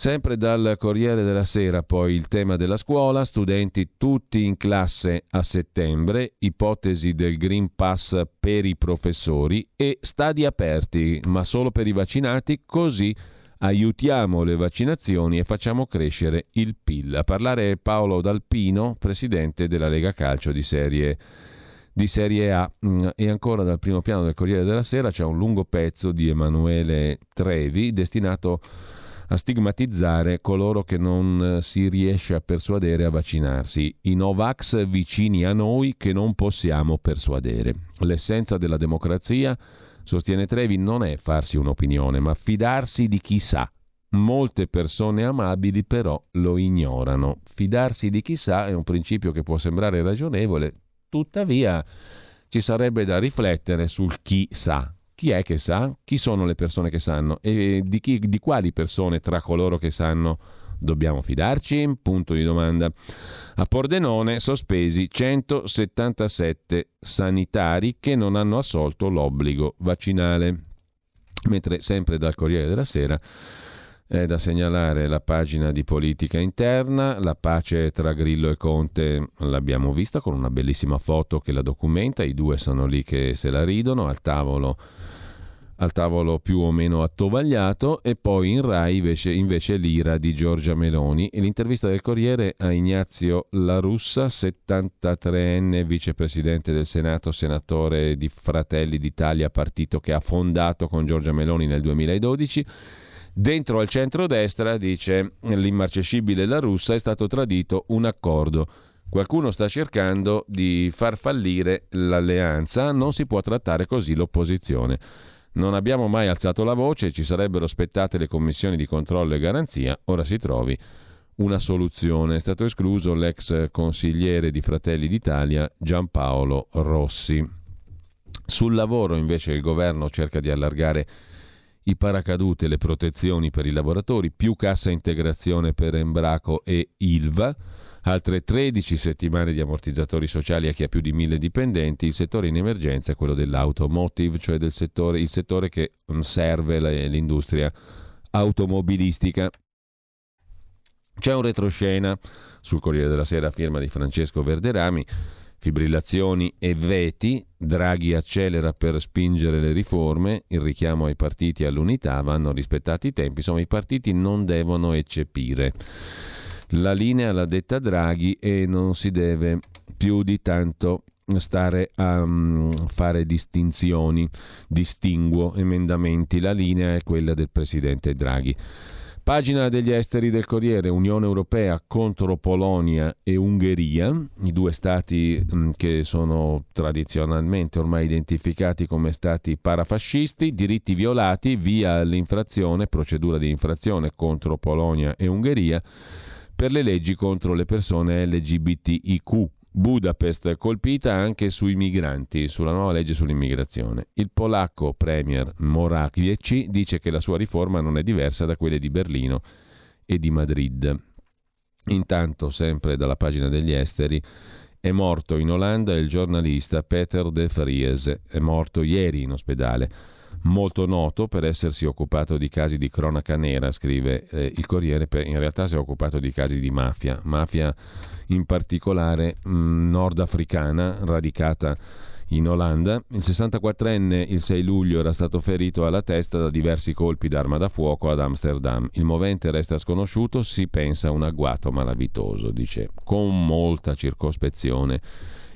Sempre dal Corriere della Sera poi il tema della scuola, studenti tutti in classe a settembre, ipotesi del Green Pass per i professori e stadi aperti, ma solo per i vaccinati, così aiutiamo le vaccinazioni e facciamo crescere il PIL. A parlare è Paolo Dalpino, presidente della Lega Calcio di Serie di Serie A. Mm, e ancora dal primo piano del Corriere della Sera c'è un lungo pezzo di Emanuele Trevi destinato a stigmatizzare coloro che non eh, si riesce a persuadere a vaccinarsi, i Novax vicini a noi che non possiamo persuadere. L'essenza della democrazia, sostiene Trevi, non è farsi un'opinione, ma fidarsi di chi sa. Molte persone amabili però lo ignorano. Fidarsi di chi sa è un principio che può sembrare ragionevole, tuttavia ci sarebbe da riflettere sul chi sa, chi è che sa? Chi sono le persone che sanno? E di, chi, di quali persone tra coloro che sanno dobbiamo fidarci? Punto di domanda. A Pordenone sospesi 177 sanitari che non hanno assolto l'obbligo vaccinale. Mentre sempre dal Corriere della Sera è da segnalare la pagina di politica interna, la pace tra Grillo e Conte l'abbiamo vista con una bellissima foto che la documenta, i due sono lì che se la ridono al tavolo al tavolo più o meno attovagliato e poi in Rai invece, invece l'ira di Giorgia Meloni e l'intervista del Corriere a Ignazio La Russa, 73enne vicepresidente del Senato, senatore di Fratelli d'Italia, partito che ha fondato con Giorgia Meloni nel 2012. Dentro al centrodestra, dice l'immarcescibile La Russa, è stato tradito un accordo. Qualcuno sta cercando di far fallire l'alleanza, non si può trattare così l'opposizione. Non abbiamo mai alzato la voce, ci sarebbero spettate le commissioni di controllo e garanzia, ora si trovi una soluzione. È stato escluso l'ex consigliere di Fratelli d'Italia Giampaolo Rossi. Sul lavoro invece il governo cerca di allargare i paracadute le protezioni per i lavoratori, più cassa integrazione per Embraco e Ilva altre 13 settimane di ammortizzatori sociali a chi ha più di mille dipendenti, il settore in emergenza è quello dell'automotive, cioè del settore, il settore che mm, serve l'industria automobilistica. C'è un retroscena. Sul Corriere della Sera, firma di Francesco Verderami, fibrillazioni e veti, Draghi accelera per spingere le riforme, il richiamo ai partiti all'unità, vanno rispettati i tempi, insomma i partiti non devono eccepire la linea l'ha detta Draghi e non si deve più di tanto stare a um, fare distinzioni, distinguo emendamenti, la linea è quella del presidente Draghi. Pagina degli esteri del Corriere, Unione Europea contro Polonia e Ungheria, i due stati um, che sono tradizionalmente ormai identificati come stati parafascisti, diritti violati via l'infrazione, procedura di infrazione contro Polonia e Ungheria per le leggi contro le persone LGBTIQ. Budapest colpita anche sui migranti, sulla nuova legge sull'immigrazione. Il polacco premier Morawiecki dice che la sua riforma non è diversa da quelle di Berlino e di Madrid. Intanto, sempre dalla pagina degli esteri, è morto in Olanda il giornalista Peter de Vries, è morto ieri in ospedale molto noto per essersi occupato di casi di cronaca nera, scrive eh, il Corriere, per, in realtà si è occupato di casi di mafia, mafia in particolare mh, nordafricana, radicata in Olanda. Il 64enne il 6 luglio era stato ferito alla testa da diversi colpi d'arma da fuoco ad Amsterdam. Il movente resta sconosciuto, si pensa un agguato malavitoso, dice, con molta circospezione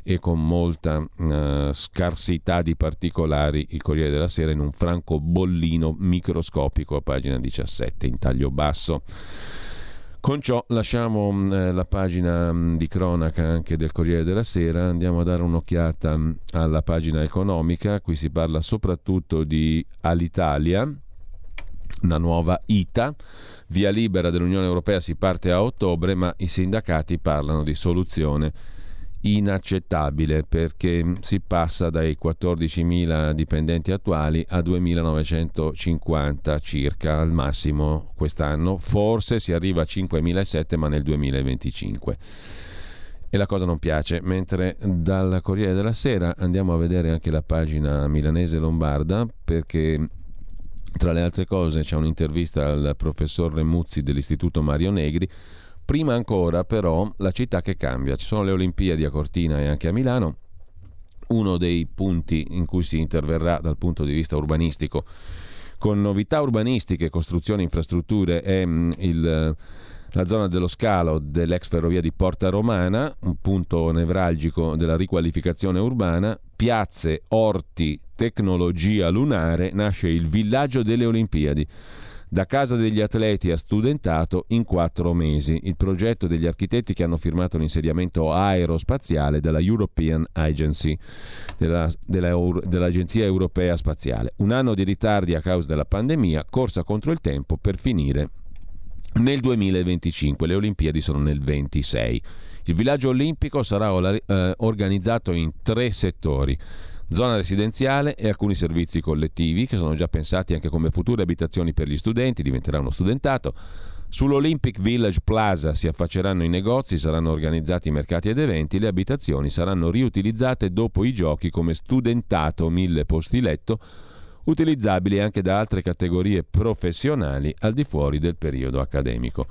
e con molta uh, scarsità di particolari il Corriere della Sera in un franco bollino microscopico a pagina 17 in taglio basso. Con ciò lasciamo eh, la pagina mh, di cronaca anche del Corriere della Sera, andiamo a dare un'occhiata mh, alla pagina economica, qui si parla soprattutto di Alitalia, una nuova ITA, via libera dell'Unione Europea si parte a ottobre, ma i sindacati parlano di soluzione inaccettabile perché si passa dai 14.000 dipendenti attuali a 2.950 circa al massimo quest'anno, forse si arriva a 5.007 ma nel 2025. E la cosa non piace, mentre dal Corriere della Sera andiamo a vedere anche la pagina milanese lombarda perché tra le altre cose c'è un'intervista al professor Remuzzi dell'Istituto Mario Negri Prima ancora però la città che cambia, ci sono le Olimpiadi a Cortina e anche a Milano, uno dei punti in cui si interverrà dal punto di vista urbanistico. Con novità urbanistiche, costruzioni, infrastrutture è mm, il, la zona dello scalo dell'ex ferrovia di Porta Romana, un punto nevralgico della riqualificazione urbana, piazze, orti, tecnologia lunare, nasce il villaggio delle Olimpiadi da casa degli atleti a studentato in quattro mesi. Il progetto degli architetti che hanno firmato l'insediamento aerospaziale della European Agency, della, della, dell'Agenzia Europea Spaziale. Un anno di ritardi a causa della pandemia, corsa contro il tempo per finire nel 2025. Le Olimpiadi sono nel 26. Il villaggio olimpico sarà eh, organizzato in tre settori zona residenziale e alcuni servizi collettivi che sono già pensati anche come future abitazioni per gli studenti, diventerà uno studentato. Sull'Olympic Village Plaza si affacceranno i negozi, saranno organizzati mercati ed eventi, le abitazioni saranno riutilizzate dopo i giochi come studentato, mille posti letto, utilizzabili anche da altre categorie professionali al di fuori del periodo accademico.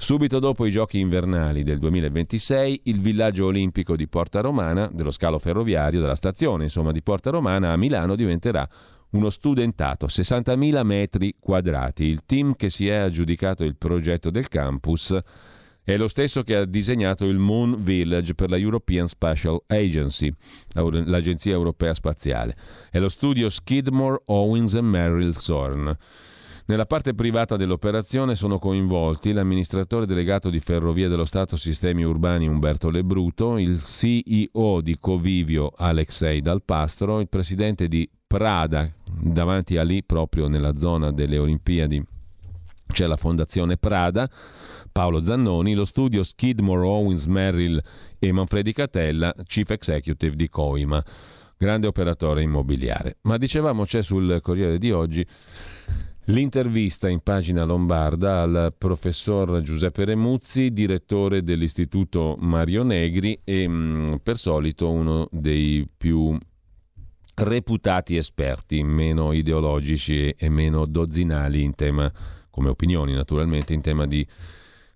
Subito dopo i giochi invernali del 2026, il villaggio olimpico di Porta Romana, dello scalo ferroviario, della stazione insomma, di Porta Romana a Milano diventerà uno studentato, 60.000 metri quadrati. Il team che si è aggiudicato il progetto del campus è lo stesso che ha disegnato il Moon Village per la European Spatial Agency, l'agenzia europea spaziale. È lo studio Skidmore, Owens e Merrill Sorn. Nella parte privata dell'operazione sono coinvolti l'amministratore delegato di Ferrovie dello Stato Sistemi Urbani Umberto Lebruto, il CEO di Covivio Alexei Dalpastro, il presidente di Prada, davanti a lì proprio nella zona delle Olimpiadi c'è la fondazione Prada, Paolo Zannoni, lo studio Skidmore Owens Merrill e Manfredi Catella, Chief Executive di Coima, grande operatore immobiliare. Ma dicevamo c'è sul Corriere di oggi L'intervista in pagina lombarda al professor Giuseppe Remuzzi, direttore dell'Istituto Mario Negri e mm, per solito uno dei più reputati esperti, meno ideologici e meno dozzinali in tema, come opinioni naturalmente, in tema di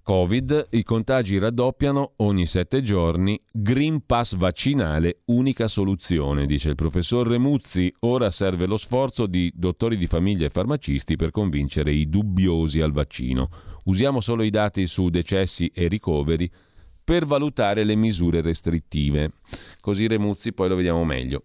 Covid, i contagi raddoppiano ogni sette giorni, Green Pass vaccinale, unica soluzione, dice il professor Remuzzi. Ora serve lo sforzo di dottori di famiglia e farmacisti per convincere i dubbiosi al vaccino. Usiamo solo i dati su decessi e ricoveri per valutare le misure restrittive. Così Remuzzi poi lo vediamo meglio.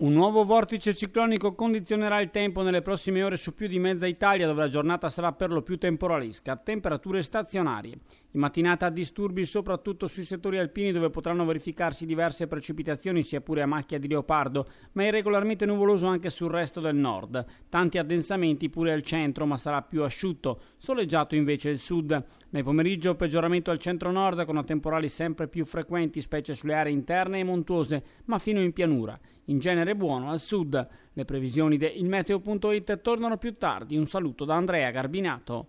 Un nuovo vortice ciclonico condizionerà il tempo nelle prossime ore su più di mezza Italia dove la giornata sarà per lo più temporalisca, temperature stazionarie. In mattinata disturbi soprattutto sui settori alpini dove potranno verificarsi diverse precipitazioni sia pure a macchia di leopardo, ma irregolarmente nuvoloso anche sul resto del nord. Tanti addensamenti pure al centro, ma sarà più asciutto, soleggiato invece il sud. Nel pomeriggio peggioramento al centro-nord con temporali sempre più frequenti, specie sulle aree interne e montuose, ma fino in pianura. In genere buono al sud. Le previsioni del Meteo.it tornano più tardi. Un saluto da Andrea Garbinato.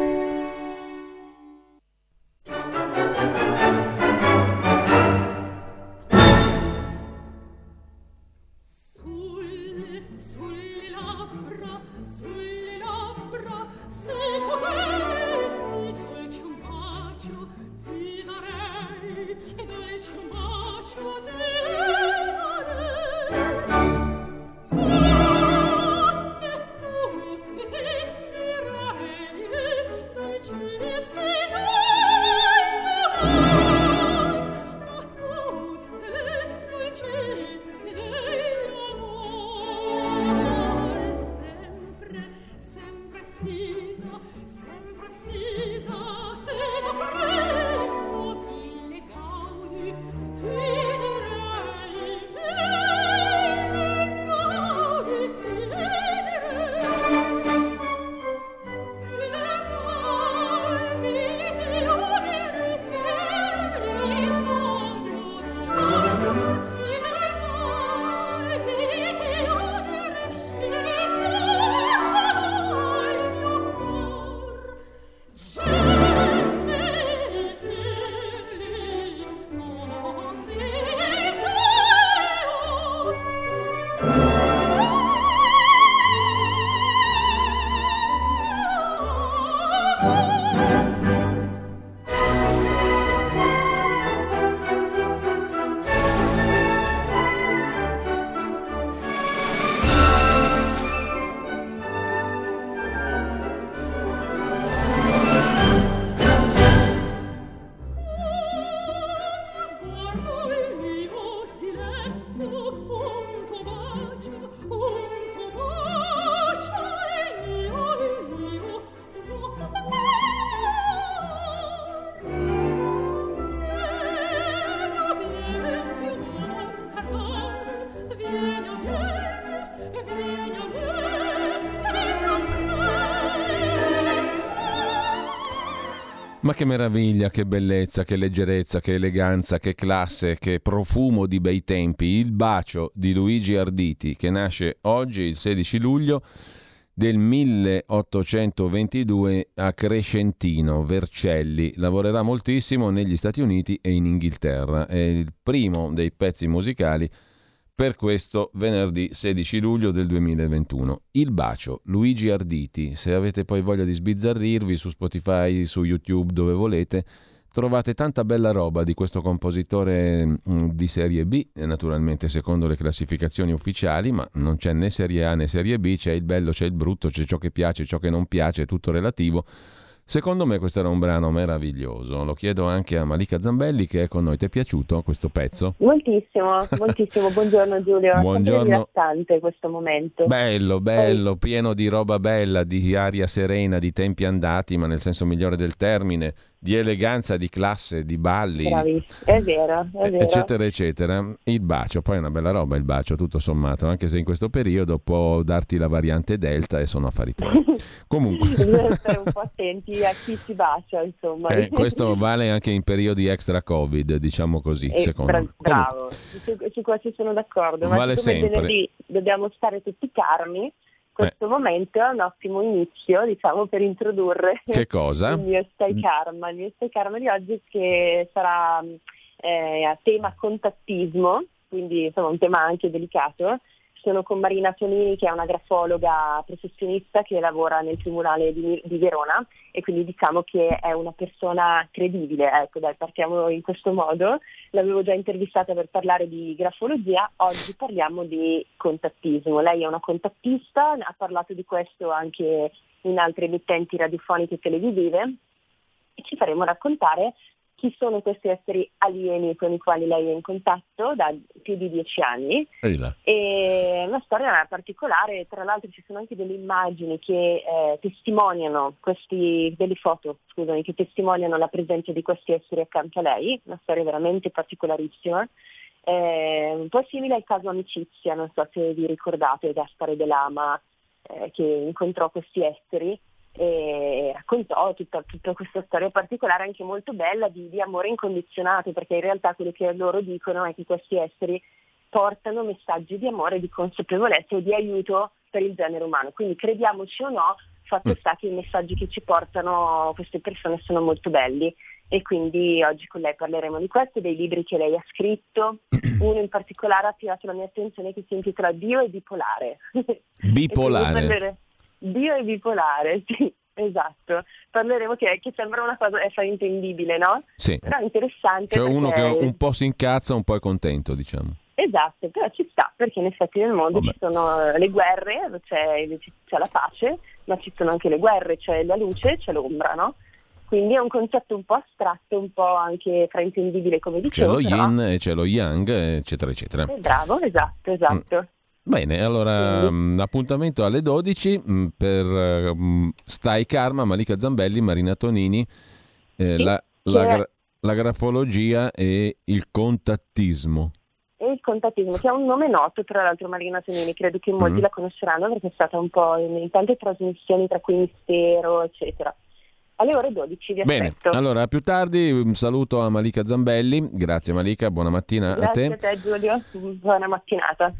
Che meraviglia, che bellezza, che leggerezza, che eleganza, che classe, che profumo di bei tempi. Il bacio di Luigi Arditi, che nasce oggi, il 16 luglio del 1822 a Crescentino, Vercelli. Lavorerà moltissimo negli Stati Uniti e in Inghilterra. È il primo dei pezzi musicali per questo venerdì 16 luglio del 2021. Il bacio, Luigi Arditi. Se avete poi voglia di sbizzarrirvi su Spotify, su YouTube, dove volete, trovate tanta bella roba di questo compositore mm, di serie B, naturalmente secondo le classificazioni ufficiali, ma non c'è né serie A né serie B, c'è il bello, c'è il brutto, c'è ciò che piace, ciò che non piace, tutto relativo Secondo me questo era un brano meraviglioso, lo chiedo anche a Malika Zambelli che è con noi. Ti è piaciuto questo pezzo? Moltissimo, moltissimo. Buongiorno Giulio. Buongiorno. È questo momento. Bello, bello, pieno di roba bella, di aria serena, di tempi andati, ma nel senso migliore del termine di eleganza, di classe, di balli. Bravissimo, è vero, è vero. Eccetera, eccetera. Il bacio, poi è una bella roba il bacio, tutto sommato, anche se in questo periodo può darti la variante Delta e sono affari tuoi. Comunque... Bisogna stare un po' attenti a chi si bacia, insomma. Eh, questo vale anche in periodi extra Covid, diciamo così, eh, secondo me. Bravo, su, su, questo sono d'accordo. Vale ma sempre. dobbiamo stare tutti calmi questo eh. momento è un ottimo inizio, diciamo, per introdurre che cosa? il mio Stay Karma. Il mio Stay Karma di oggi che sarà eh, a tema contattismo, quindi insomma un tema anche delicato, sono con Marina Tonini che è una grafologa professionista che lavora nel Tribunale di, di, Verona e quindi diciamo che è una persona credibile, ecco dai partiamo in questo modo, l'avevo già intervistata per parlare di grafologia, oggi parliamo di contattismo, lei è una contattista, ha parlato di questo anche in altre emittenti radiofoniche e televisive. E ci faremo raccontare chi sono questi esseri alieni con i quali lei è in contatto da più di dieci anni. E una storia particolare, tra l'altro ci sono anche delle immagini che eh, testimoniano questi, delle foto, scusami, che testimoniano la presenza di questi esseri accanto a lei, una storia veramente particolarissima. Eh, un po' simile al caso Amicizia, non so se vi ricordate, Gaspare De Lama eh, che incontrò questi esseri e raccontò tutta, tutta, questa storia particolare anche molto bella di, di, amore incondizionato perché in realtà quello che loro dicono è che questi esseri portano messaggi di amore, di consapevolezza e di aiuto per il genere umano quindi crediamoci o no fatto mm. sta che i messaggi che ci portano queste persone sono molto belli e quindi oggi con lei parleremo di questo, dei libri che lei ha scritto, uno in particolare ha attirato la mia attenzione che si intitola Dio e bipolare. Bipolare? Dio è bipolare, sì, esatto. Parleremo che, che sembra una cosa fraintendibile, no? Sì. Però è interessante. Cioè perché... uno che un po' si incazza, un po' è contento, diciamo. Esatto, però ci sta, perché in effetti nel mondo Vabbè. ci sono le guerre, c'è, c'è, la pace, ma ci sono anche le guerre, c'è la luce, c'è l'ombra, no? Quindi è un concetto un po' astratto, un po' anche fraintendibile, come dicevo. C'è lo però... yin e c'è lo yang, eccetera, eccetera. Eh, bravo, esatto, esatto. Mm. Bene, allora um, appuntamento alle 12 um, per um, Stai Karma, Malika Zambelli, Marina Tonini, eh, sì, la, la, la, grafologia e il contattismo. E il contattismo, che è un nome noto, tra l'altro Marina Tonini, credo che molti mm. la conosceranno perché è stata un po' in, tante trasmissioni tra cui Mistero, eccetera alle ore 12 vi Bene, allora a più tardi un saluto a Malika Zambelli, grazie Malika, buona mattina grazie a te. Grazie a te Giulio, buona mattinata.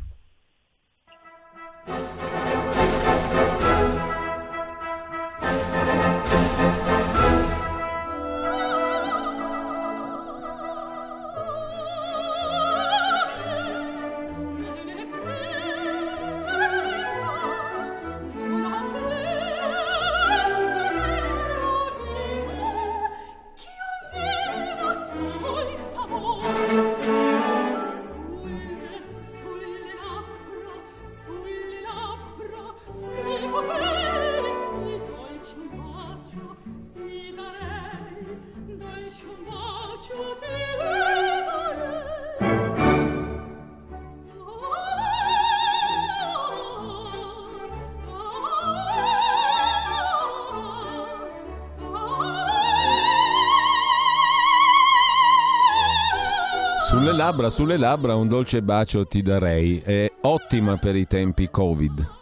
Sulle labbra, sulle labbra un dolce bacio ti darei. È ottima per i tempi Covid.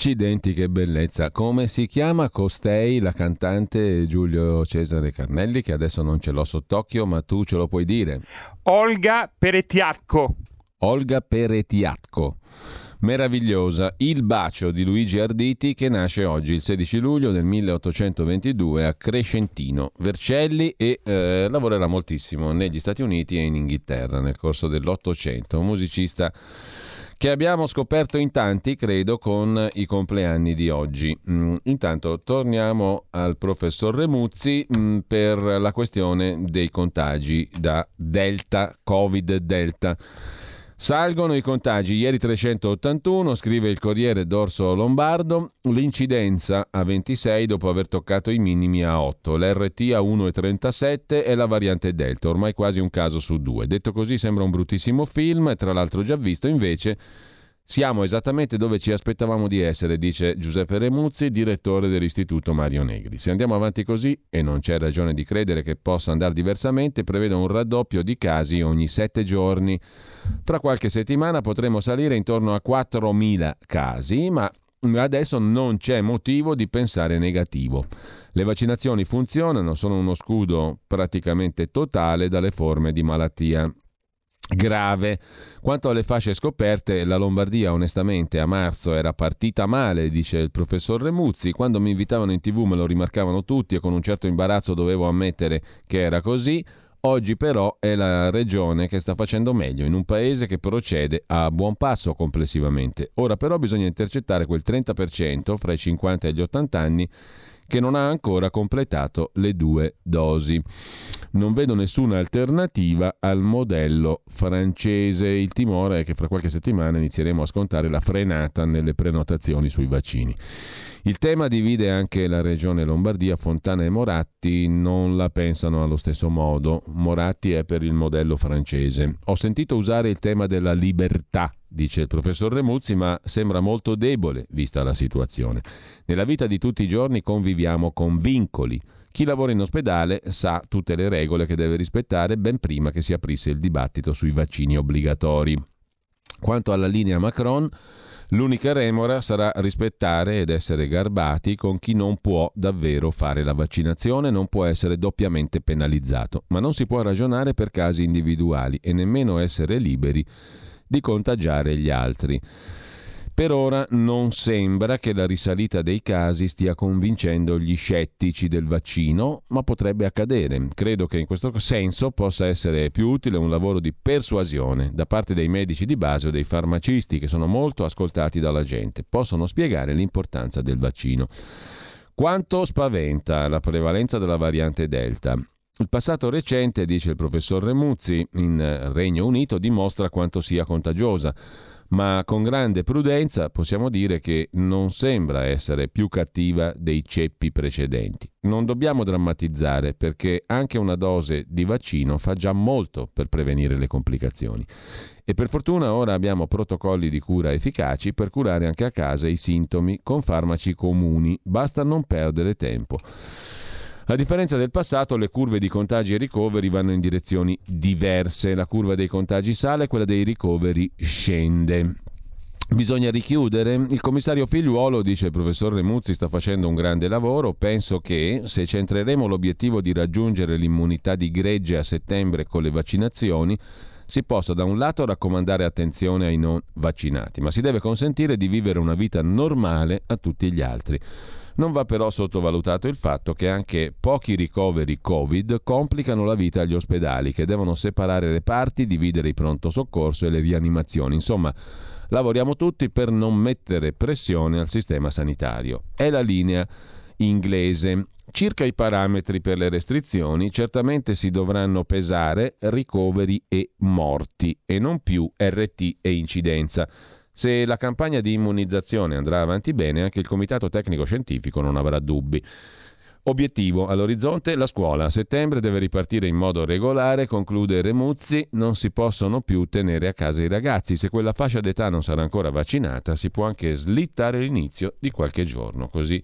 Accidenti, che bellezza! Come si chiama costei, la cantante Giulio Cesare Carnelli, che adesso non ce l'ho sott'occhio, ma tu ce lo puoi dire? Olga Peretiacco. Olga Peretiacco. Meravigliosa, Il bacio di Luigi Arditi che nasce oggi, il 16 luglio del 1822 a Crescentino, Vercelli e eh, lavorerà moltissimo negli Stati Uniti e in Inghilterra nel corso dell'Ottocento. Un musicista che abbiamo scoperto in tanti, credo, con i compleanni di oggi. Mm, intanto torniamo al professor Remuzzi mm, per la questione dei contagi da Delta, Covid Delta. Salgono i contagi, ieri 381, scrive il Corriere d'Orso Lombardo, l'incidenza a 26 dopo aver toccato i minimi a 8, l'RT a 1,37 e la variante Delta, ormai quasi un caso su due. Detto così sembra un bruttissimo film, tra l'altro già visto, invece siamo esattamente dove ci aspettavamo di essere, dice Giuseppe Remuzzi, direttore dell'Istituto Mario Negri. Se andiamo avanti così, e non c'è ragione di credere che possa andare diversamente, prevedo un raddoppio di casi ogni sette giorni. Tra qualche settimana potremo salire intorno a 4.000 casi, ma adesso non c'è motivo di pensare negativo. Le vaccinazioni funzionano, sono uno scudo praticamente totale dalle forme di malattia grave. Quanto alle fasce scoperte, la Lombardia onestamente a marzo era partita male, dice il professor Remuzzi. Quando mi invitavano in tv me lo rimarcavano tutti e con un certo imbarazzo dovevo ammettere che era così. Oggi però è la regione che sta facendo meglio, in un paese che procede a buon passo complessivamente. Ora però bisogna intercettare quel 30% fra i 50 e gli 80 anni che non ha ancora completato le due dosi. Non vedo nessuna alternativa al modello francese. Il timore è che fra qualche settimana inizieremo a scontare la frenata nelle prenotazioni sui vaccini. Il tema divide anche la regione Lombardia, Fontana e Moratti non la pensano allo stesso modo. Moratti è per il modello francese. Ho sentito usare il tema della libertà, dice il professor Remuzzi, ma sembra molto debole vista la situazione. Nella vita di tutti i giorni conviviamo con vincoli. Chi lavora in ospedale sa tutte le regole che deve rispettare ben prima che si aprisse il dibattito sui vaccini obbligatori. Quanto alla linea Macron, L'unica remora sarà rispettare ed essere garbati con chi non può davvero fare la vaccinazione, non può essere doppiamente penalizzato, ma non si può ragionare per casi individuali e nemmeno essere liberi di contagiare gli altri. Per ora non sembra che la risalita dei casi stia convincendo gli scettici del vaccino, ma potrebbe accadere. Credo che in questo senso possa essere più utile un lavoro di persuasione da parte dei medici di base o dei farmacisti che sono molto ascoltati dalla gente. Possono spiegare l'importanza del vaccino. Quanto spaventa la prevalenza della variante Delta? Il passato recente, dice il professor Remuzzi, in Regno Unito dimostra quanto sia contagiosa ma con grande prudenza possiamo dire che non sembra essere più cattiva dei ceppi precedenti. Non dobbiamo drammatizzare perché anche una dose di vaccino fa già molto per prevenire le complicazioni. E per fortuna ora abbiamo protocolli di cura efficaci per curare anche a casa i sintomi con farmaci comuni, basta non perdere tempo. A differenza del passato, le curve di contagi e ricoveri vanno in direzioni diverse. La curva dei contagi sale, quella dei ricoveri scende. Bisogna richiudere? Il commissario Figliuolo, dice il professor Remuzzi, sta facendo un grande lavoro. Penso che se centreremo l'obiettivo di raggiungere l'immunità di gregge a settembre con le vaccinazioni, si possa da un lato raccomandare attenzione ai non vaccinati, ma si deve consentire di vivere una vita normale a tutti gli altri. Non va però sottovalutato il fatto che anche pochi ricoveri Covid complicano la vita agli ospedali, che devono separare le parti, dividere il pronto soccorso e le rianimazioni. Insomma, lavoriamo tutti per non mettere pressione al sistema sanitario. È la linea inglese. Circa i parametri per le restrizioni, certamente si dovranno pesare ricoveri e morti e non più RT e incidenza. Se la campagna di immunizzazione andrà avanti bene, anche il Comitato Tecnico Scientifico non avrà dubbi. Obiettivo all'orizzonte la scuola. A settembre deve ripartire in modo regolare, conclude Remuzzi, non si possono più tenere a casa i ragazzi. Se quella fascia d'età non sarà ancora vaccinata, si può anche slittare l'inizio di qualche giorno. Così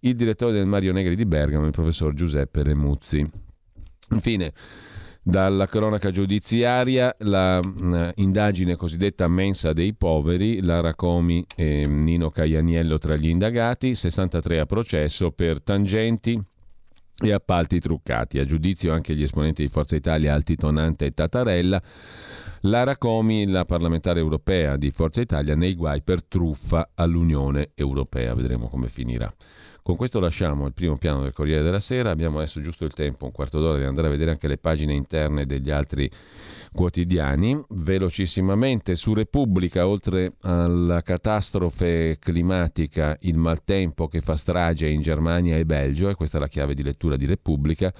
il direttore del Mario Negri di Bergamo, il professor Giuseppe Remuzzi. Infine, Dalla cronaca giudiziaria, la uh, indagine cosiddetta mensa dei poveri, Lara Comi e Nino Caianiello tra gli indagati, 63 a processo per tangenti e appalti truccati. A giudizio anche gli esponenti di Forza Italia Altitonante e Tatarella. Lara Comi, la parlamentare europea di Forza Italia, nei guai per truffa all'Unione Europea. Vedremo come finirà. Con questo lasciamo il primo piano del Corriere della Sera, abbiamo adesso giusto il tempo, un quarto d'ora, di andare a vedere anche le pagine interne degli altri quotidiani. Velocissimamente su Repubblica, oltre alla catastrofe climatica, il maltempo che fa strage in Germania e Belgio, e questa è la chiave di lettura di Repubblica,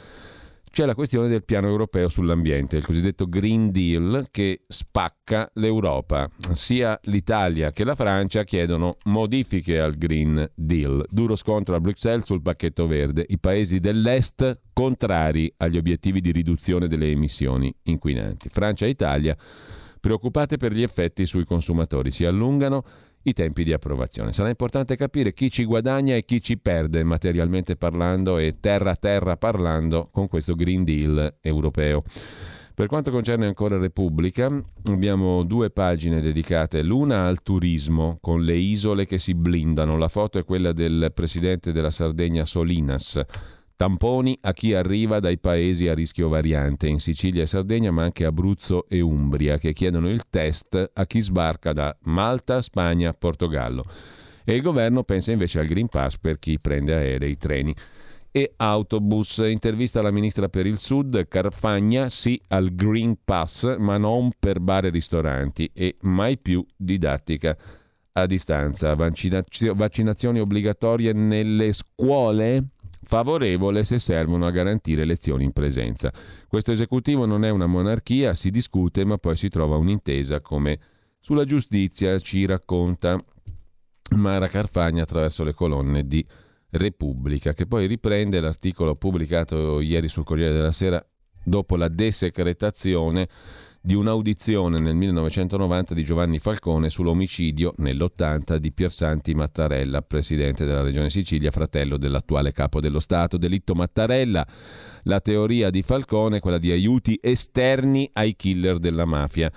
c'è la questione del piano europeo sull'ambiente, il cosiddetto Green Deal che spacca l'Europa. Sia l'Italia che la Francia chiedono modifiche al Green Deal. Duro scontro a Bruxelles sul pacchetto verde. I paesi dell'Est contrari agli obiettivi di riduzione delle emissioni inquinanti. Francia e Italia preoccupate per gli effetti sui consumatori. Si allungano i tempi di approvazione. Sarà importante capire chi ci guadagna e chi ci perde materialmente parlando e terra a terra parlando con questo Green Deal europeo. Per quanto concerne ancora Repubblica, abbiamo due pagine dedicate, l'una al turismo, con le isole che si blindano. La foto è quella del presidente della Sardegna Solinas Tamponi a chi arriva dai paesi a rischio variante in Sicilia e Sardegna, ma anche Abruzzo e Umbria, che chiedono il test a chi sbarca da Malta, Spagna, Portogallo. E il governo pensa invece al Green Pass per chi prende aerei, treni e autobus. Intervista alla ministra per il Sud, Carfagna, sì al Green Pass, ma non per bar e ristoranti e mai più didattica a distanza. Vaccinazio- vaccinazioni obbligatorie nelle scuole? Favorevole se servono a garantire elezioni in presenza. Questo esecutivo non è una monarchia, si discute ma poi si trova un'intesa come sulla giustizia ci racconta Mara Carfagna attraverso le colonne di Repubblica, che poi riprende l'articolo pubblicato ieri sul Corriere della Sera dopo la desecretazione di un'audizione nel 1990 di Giovanni Falcone sull'omicidio nell'80 di Piersanti Mattarella, presidente della Regione Sicilia, fratello dell'attuale capo dello Stato. Delitto Mattarella, la teoria di Falcone, quella di aiuti esterni ai killer della mafia.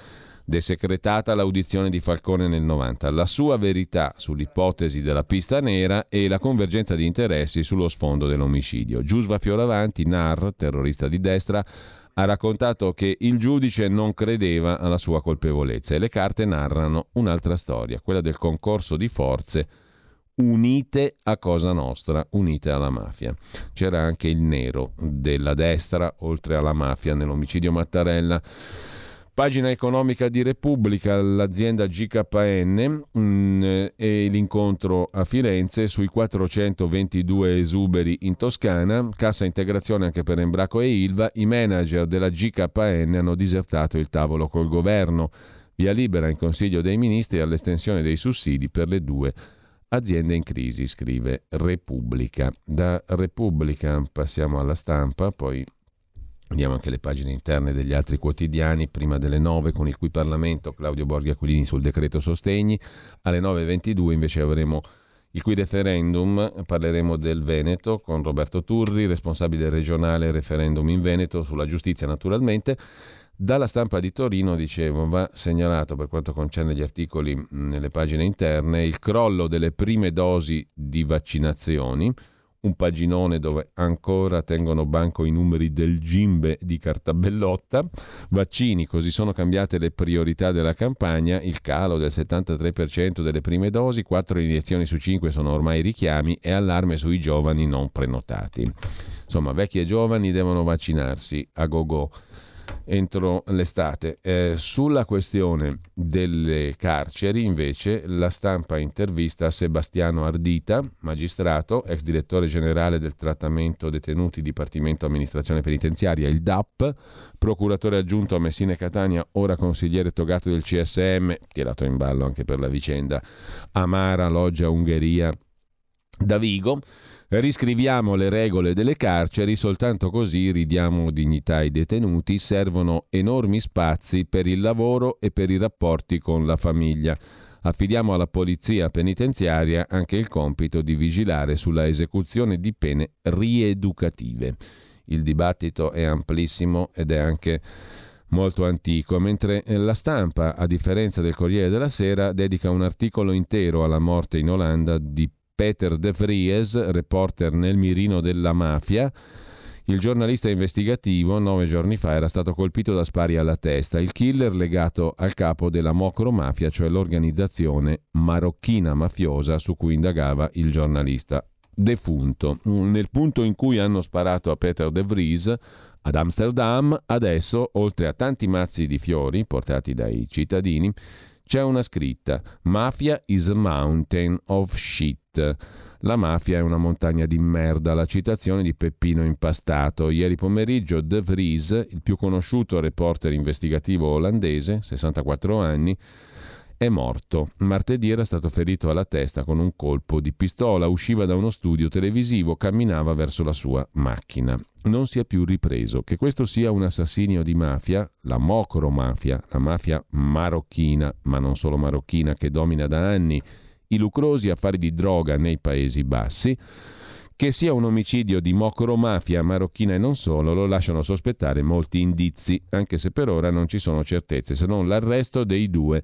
Desecretata l'audizione di Falcone nel 90, la sua verità sull'ipotesi della pista nera e la convergenza di interessi sullo sfondo dell'omicidio. Giusva Fioravanti, NAR, terrorista di destra, ha raccontato che il giudice non credeva alla sua colpevolezza e le carte narrano un'altra storia, quella del concorso di forze unite a Cosa Nostra, unite alla mafia. C'era anche il nero della destra, oltre alla mafia, nell'omicidio Mattarella. Pagina economica di Repubblica, l'azienda GKN mh, mm, e l'incontro a Firenze sui 422 esuberi in Toscana, cassa integrazione anche per Embraco e Ilva, i manager della GKN hanno disertato il tavolo col governo. Via libera in Consiglio dei Ministri all'estensione dei sussidi per le due aziende in crisi, scrive Repubblica. Da Repubblica passiamo alla stampa, poi Andiamo anche alle pagine interne degli altri quotidiani, prima delle 9 con il cui Parlamento Claudio Borghi Aquilini sul decreto sostegni, alle 9.22 invece avremo il cui referendum, parleremo del Veneto con Roberto Turri, responsabile regionale referendum in Veneto sulla giustizia naturalmente. Dalla stampa di Torino, dicevo, va segnalato per quanto concerne gli articoli nelle pagine interne il crollo delle prime dosi di vaccinazioni un paginone dove ancora tengono banco i numeri del Gimbe di Cartabellotta, vaccini, così sono cambiate le priorità della campagna, il calo del 73% delle prime dosi, 4 iniezioni su 5 sono ormai richiami e allarme sui giovani non prenotati. Insomma, vecchi e giovani devono vaccinarsi a go-go entro l'estate. Eh, sulla questione delle carceri, invece, la stampa intervista Sebastiano Ardita, magistrato, ex direttore generale del trattamento detenuti Dipartimento Amministrazione Penitenziaria, il DAP, procuratore aggiunto a Messina e Catania, ora consigliere togato del CSM, tirato in ballo anche per la vicenda Amara, Loggia, Ungheria, da Vigo Riscriviamo le regole delle carceri, soltanto così ridiamo dignità ai detenuti, servono enormi spazi per il lavoro e per i rapporti con la famiglia. Affidiamo alla polizia penitenziaria anche il compito di vigilare sulla esecuzione di pene rieducative. il dibattito è amplissimo ed è anche molto antico, mentre la stampa, a differenza del Corriere della Sera, dedica un articolo intero alla morte in Olanda di Peter de Vries, reporter nel mirino della mafia. Il giornalista investigativo nove giorni fa era stato colpito da spari alla testa, il killer legato al capo della Mocro Mafia, cioè l'organizzazione marocchina mafiosa su cui indagava il giornalista defunto. Nel punto in cui hanno sparato a Peter de Vries, ad Amsterdam, adesso, oltre a tanti mazzi di fiori portati dai cittadini, c'è una scritta: Mafia is a mountain of shit. La mafia è una montagna di merda, la citazione di Peppino Impastato. Ieri pomeriggio De Vries, il più conosciuto reporter investigativo olandese, 64 anni, è morto. Martedì era stato ferito alla testa con un colpo di pistola, usciva da uno studio televisivo, camminava verso la sua macchina. Non si è più ripreso. Che questo sia un assassinio di mafia, la mocro mafia, la mafia marocchina, ma non solo marocchina, che domina da anni i lucrosi affari di droga nei Paesi Bassi, che sia un omicidio di mafia marocchina e non solo, lo lasciano sospettare molti indizi, anche se per ora non ci sono certezze, se non l'arresto dei due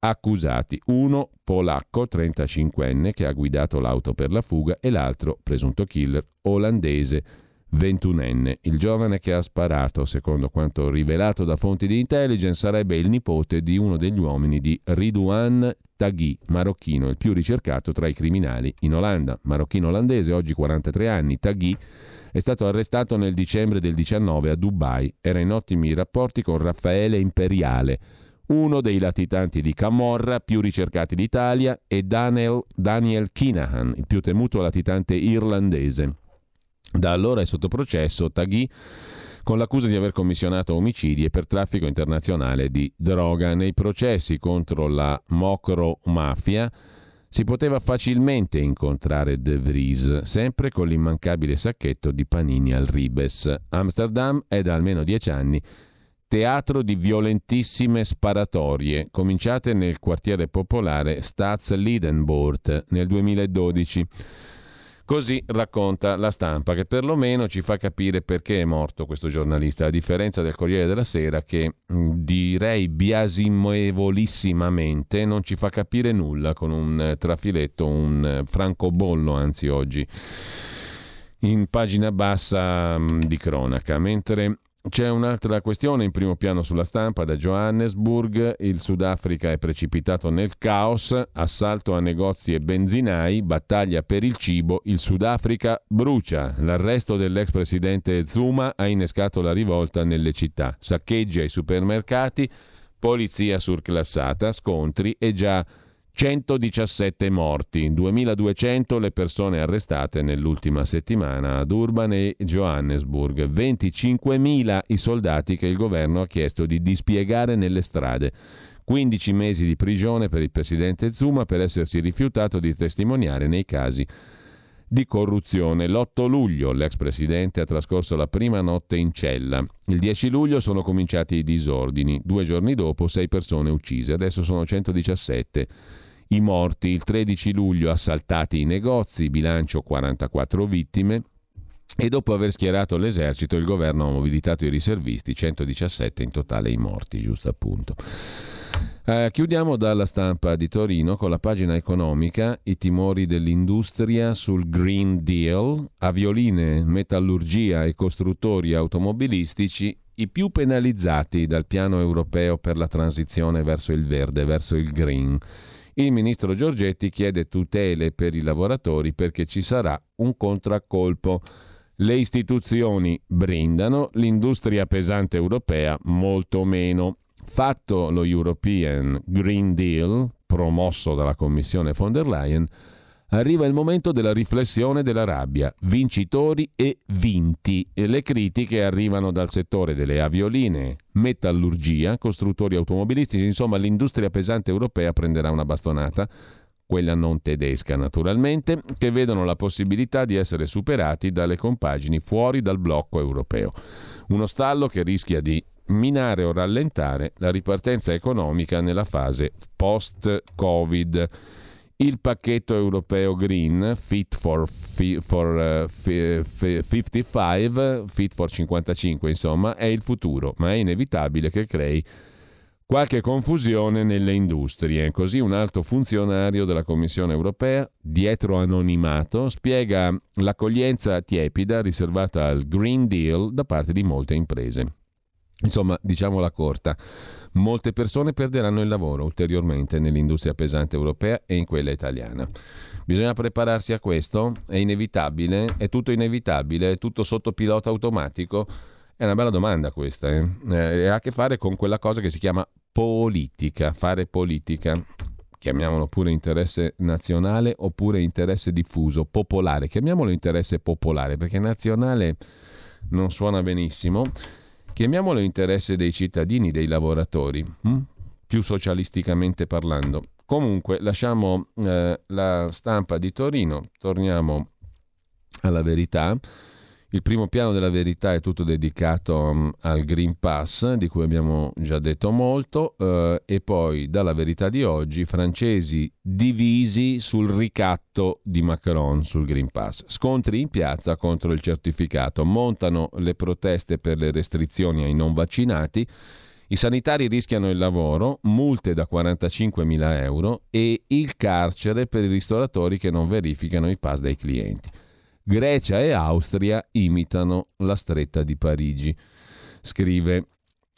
accusati, uno polacco 35enne che ha guidato l'auto per la fuga e l'altro presunto killer olandese 21enne. Il giovane che ha sparato, secondo quanto rivelato da fonti di intelligence, sarebbe il nipote di uno degli uomini di Ridouan Taghi, marocchino, il più ricercato tra i criminali in Olanda. Marocchino olandese, oggi 43 anni, Taghi è stato arrestato nel dicembre del 19 a Dubai. Era in ottimi rapporti con Raffaele Imperiale, uno dei latitanti di Camorra più ricercati d'Italia, e Daniel, Daniel Kinahan, il più temuto latitante irlandese. Da allora è sotto processo Taghi con l'accusa di aver commissionato omicidi e per traffico internazionale di droga. Nei processi contro la Mocro Mafia si poteva facilmente incontrare De Vries, sempre con l'immancabile sacchetto di panini al Ribes. Amsterdam è da almeno dieci anni teatro di violentissime sparatorie, cominciate nel quartiere popolare Staz Liedenboort nel 2012. Così racconta la stampa, che perlomeno ci fa capire perché è morto questo giornalista, a differenza del Corriere della Sera che direi biasimovolissimamente non ci fa capire nulla con un trafiletto, un francobollo anzi oggi in pagina bassa di cronaca, mentre c'è un'altra questione in primo piano sulla stampa da Johannesburg. Il Sudafrica è precipitato nel caos, assalto a negozi e benzinai, battaglia per il cibo, il Sudafrica brucia. L'arresto dell'ex presidente Zuma ha innescato la rivolta nelle città. Saccheggia i supermercati, polizia surclassata, scontri e già 117 morti, 2200 le persone arrestate nell'ultima settimana ad Urban e Johannesburg, 25.000 i soldati che il governo ha chiesto di dispiegare nelle strade. 15 mesi di prigione per il presidente Zuma per essersi rifiutato di testimoniare nei casi di corruzione. L'8 luglio l'ex presidente ha trascorso la prima notte in cella. Il 10 luglio sono cominciati i disordini. Due giorni dopo, sei persone uccise. Adesso sono 117 i morti. Il 13 luglio assaltati i negozi, bilancio 44 vittime. E dopo aver schierato l'esercito, il governo ha mobilitato i riservisti, 117 in totale i morti, giusto appunto. Eh, chiudiamo dalla stampa di Torino con la pagina economica, i timori dell'industria sul Green Deal, avioline, metallurgia e costruttori automobilistici i più penalizzati dal piano europeo per la transizione verso il verde, verso il green. Il ministro Giorgetti chiede tutele per i lavoratori perché ci sarà un contraccolpo. Le istituzioni brindano, l'industria pesante europea molto meno. Fatto lo European Green Deal, promosso dalla Commissione von der Leyen, Arriva il momento della riflessione della rabbia, vincitori e vinti. E le critiche arrivano dal settore delle avioline, metallurgia, costruttori automobilistici, insomma l'industria pesante europea prenderà una bastonata, quella non tedesca naturalmente, che vedono la possibilità di essere superati dalle compagini fuori dal blocco europeo. Uno stallo che rischia di minare o rallentare la ripartenza economica nella fase post-Covid. Il pacchetto europeo Green, Fit for, for uh, 55, Fit for 55 insomma, è il futuro, ma è inevitabile che crei qualche confusione nelle industrie. Così un alto funzionario della Commissione europea, dietro anonimato, spiega l'accoglienza tiepida riservata al Green Deal da parte di molte imprese. Insomma, diciamola corta. Molte persone perderanno il lavoro ulteriormente nell'industria pesante europea e in quella italiana. Bisogna prepararsi a questo? È inevitabile? È tutto inevitabile? È tutto sotto pilota automatico? È una bella domanda questa, eh? Eh, ha a che fare con quella cosa che si chiama politica, fare politica. Chiamiamolo pure interesse nazionale oppure interesse diffuso, popolare. Chiamiamolo interesse popolare perché nazionale non suona benissimo chiamiamolo interesse dei cittadini, dei lavoratori, hm? più socialisticamente parlando. Comunque lasciamo eh, la stampa di Torino, torniamo alla verità. Il primo piano della verità è tutto dedicato um, al Green Pass, di cui abbiamo già detto molto, eh, e poi dalla verità di oggi, francesi divisi sul ricatto di Macron sul Green Pass. Scontri in piazza contro il certificato, montano le proteste per le restrizioni ai non vaccinati. I sanitari rischiano il lavoro, multe da 45 mila euro e il carcere per i ristoratori che non verificano i pass dei clienti. Grecia e Austria imitano la stretta di Parigi. Scrive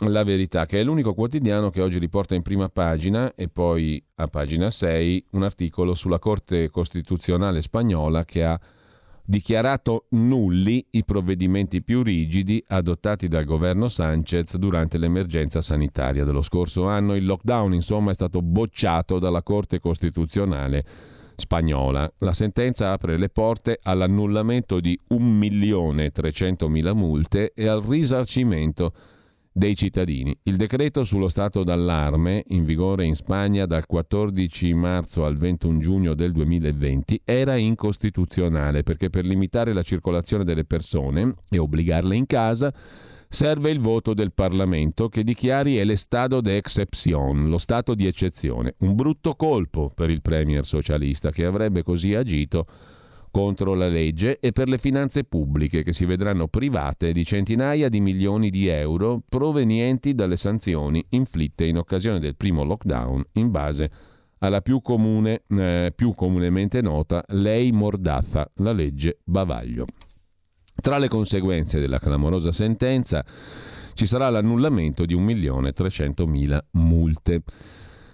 La Verità, che è l'unico quotidiano che oggi riporta in prima pagina e poi a pagina 6 un articolo sulla Corte Costituzionale spagnola che ha dichiarato nulli i provvedimenti più rigidi adottati dal governo Sanchez durante l'emergenza sanitaria dello scorso anno. Il lockdown, insomma, è stato bocciato dalla Corte Costituzionale spagnola. La sentenza apre le porte all'annullamento di 1.300.000 multe e al risarcimento dei cittadini. Il decreto sullo stato d'allarme, in vigore in Spagna dal 14 marzo al 21 giugno del 2020, era incostituzionale perché per limitare la circolazione delle persone e obbligarle in casa serve il voto del Parlamento che dichiari l'estado de excepción, lo stato di eccezione. Un brutto colpo per il premier socialista che avrebbe così agito contro la legge e per le finanze pubbliche che si vedranno private di centinaia di milioni di euro provenienti dalle sanzioni inflitte in occasione del primo lockdown in base alla più, comune, eh, più comunemente nota Lei Mordazza, la legge Bavaglio. Tra le conseguenze della clamorosa sentenza ci sarà l'annullamento di 1.300.000 multe.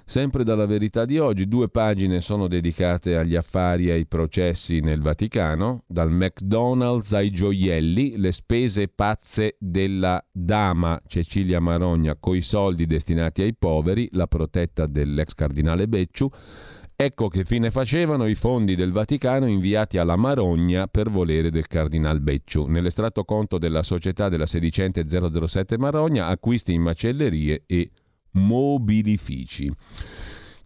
Sempre dalla verità di oggi, due pagine sono dedicate agli affari e ai processi nel Vaticano, dal McDonald's ai gioielli, le spese pazze della dama Cecilia Marogna coi soldi destinati ai poveri, la protetta dell'ex cardinale Becciu, Ecco che fine facevano i fondi del Vaticano inviati alla Marogna per volere del Cardinal Becciu. Nell'estratto conto della società della sedicente 007 Marogna, acquisti in macellerie e mobilifici.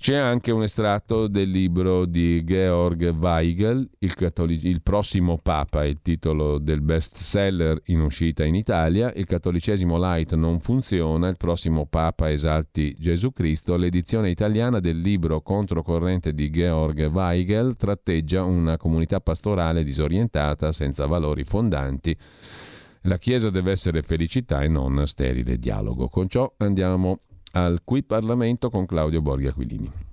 C'è anche un estratto del libro di Georg Weigel, il, cattolic- il, prossimo Papa, il titolo del best seller in uscita in Italia, Il cattolicesimo light non funziona, il prossimo Papa esalti Gesù Cristo, l'edizione italiana del libro Controcorrente di Georg Weigel tratteggia una comunità pastorale disorientata, senza valori fondanti. La Chiesa deve essere felicità e non sterile dialogo. Con ciò andiamo al Qui Parlamento con Claudio Borghi Aquilini.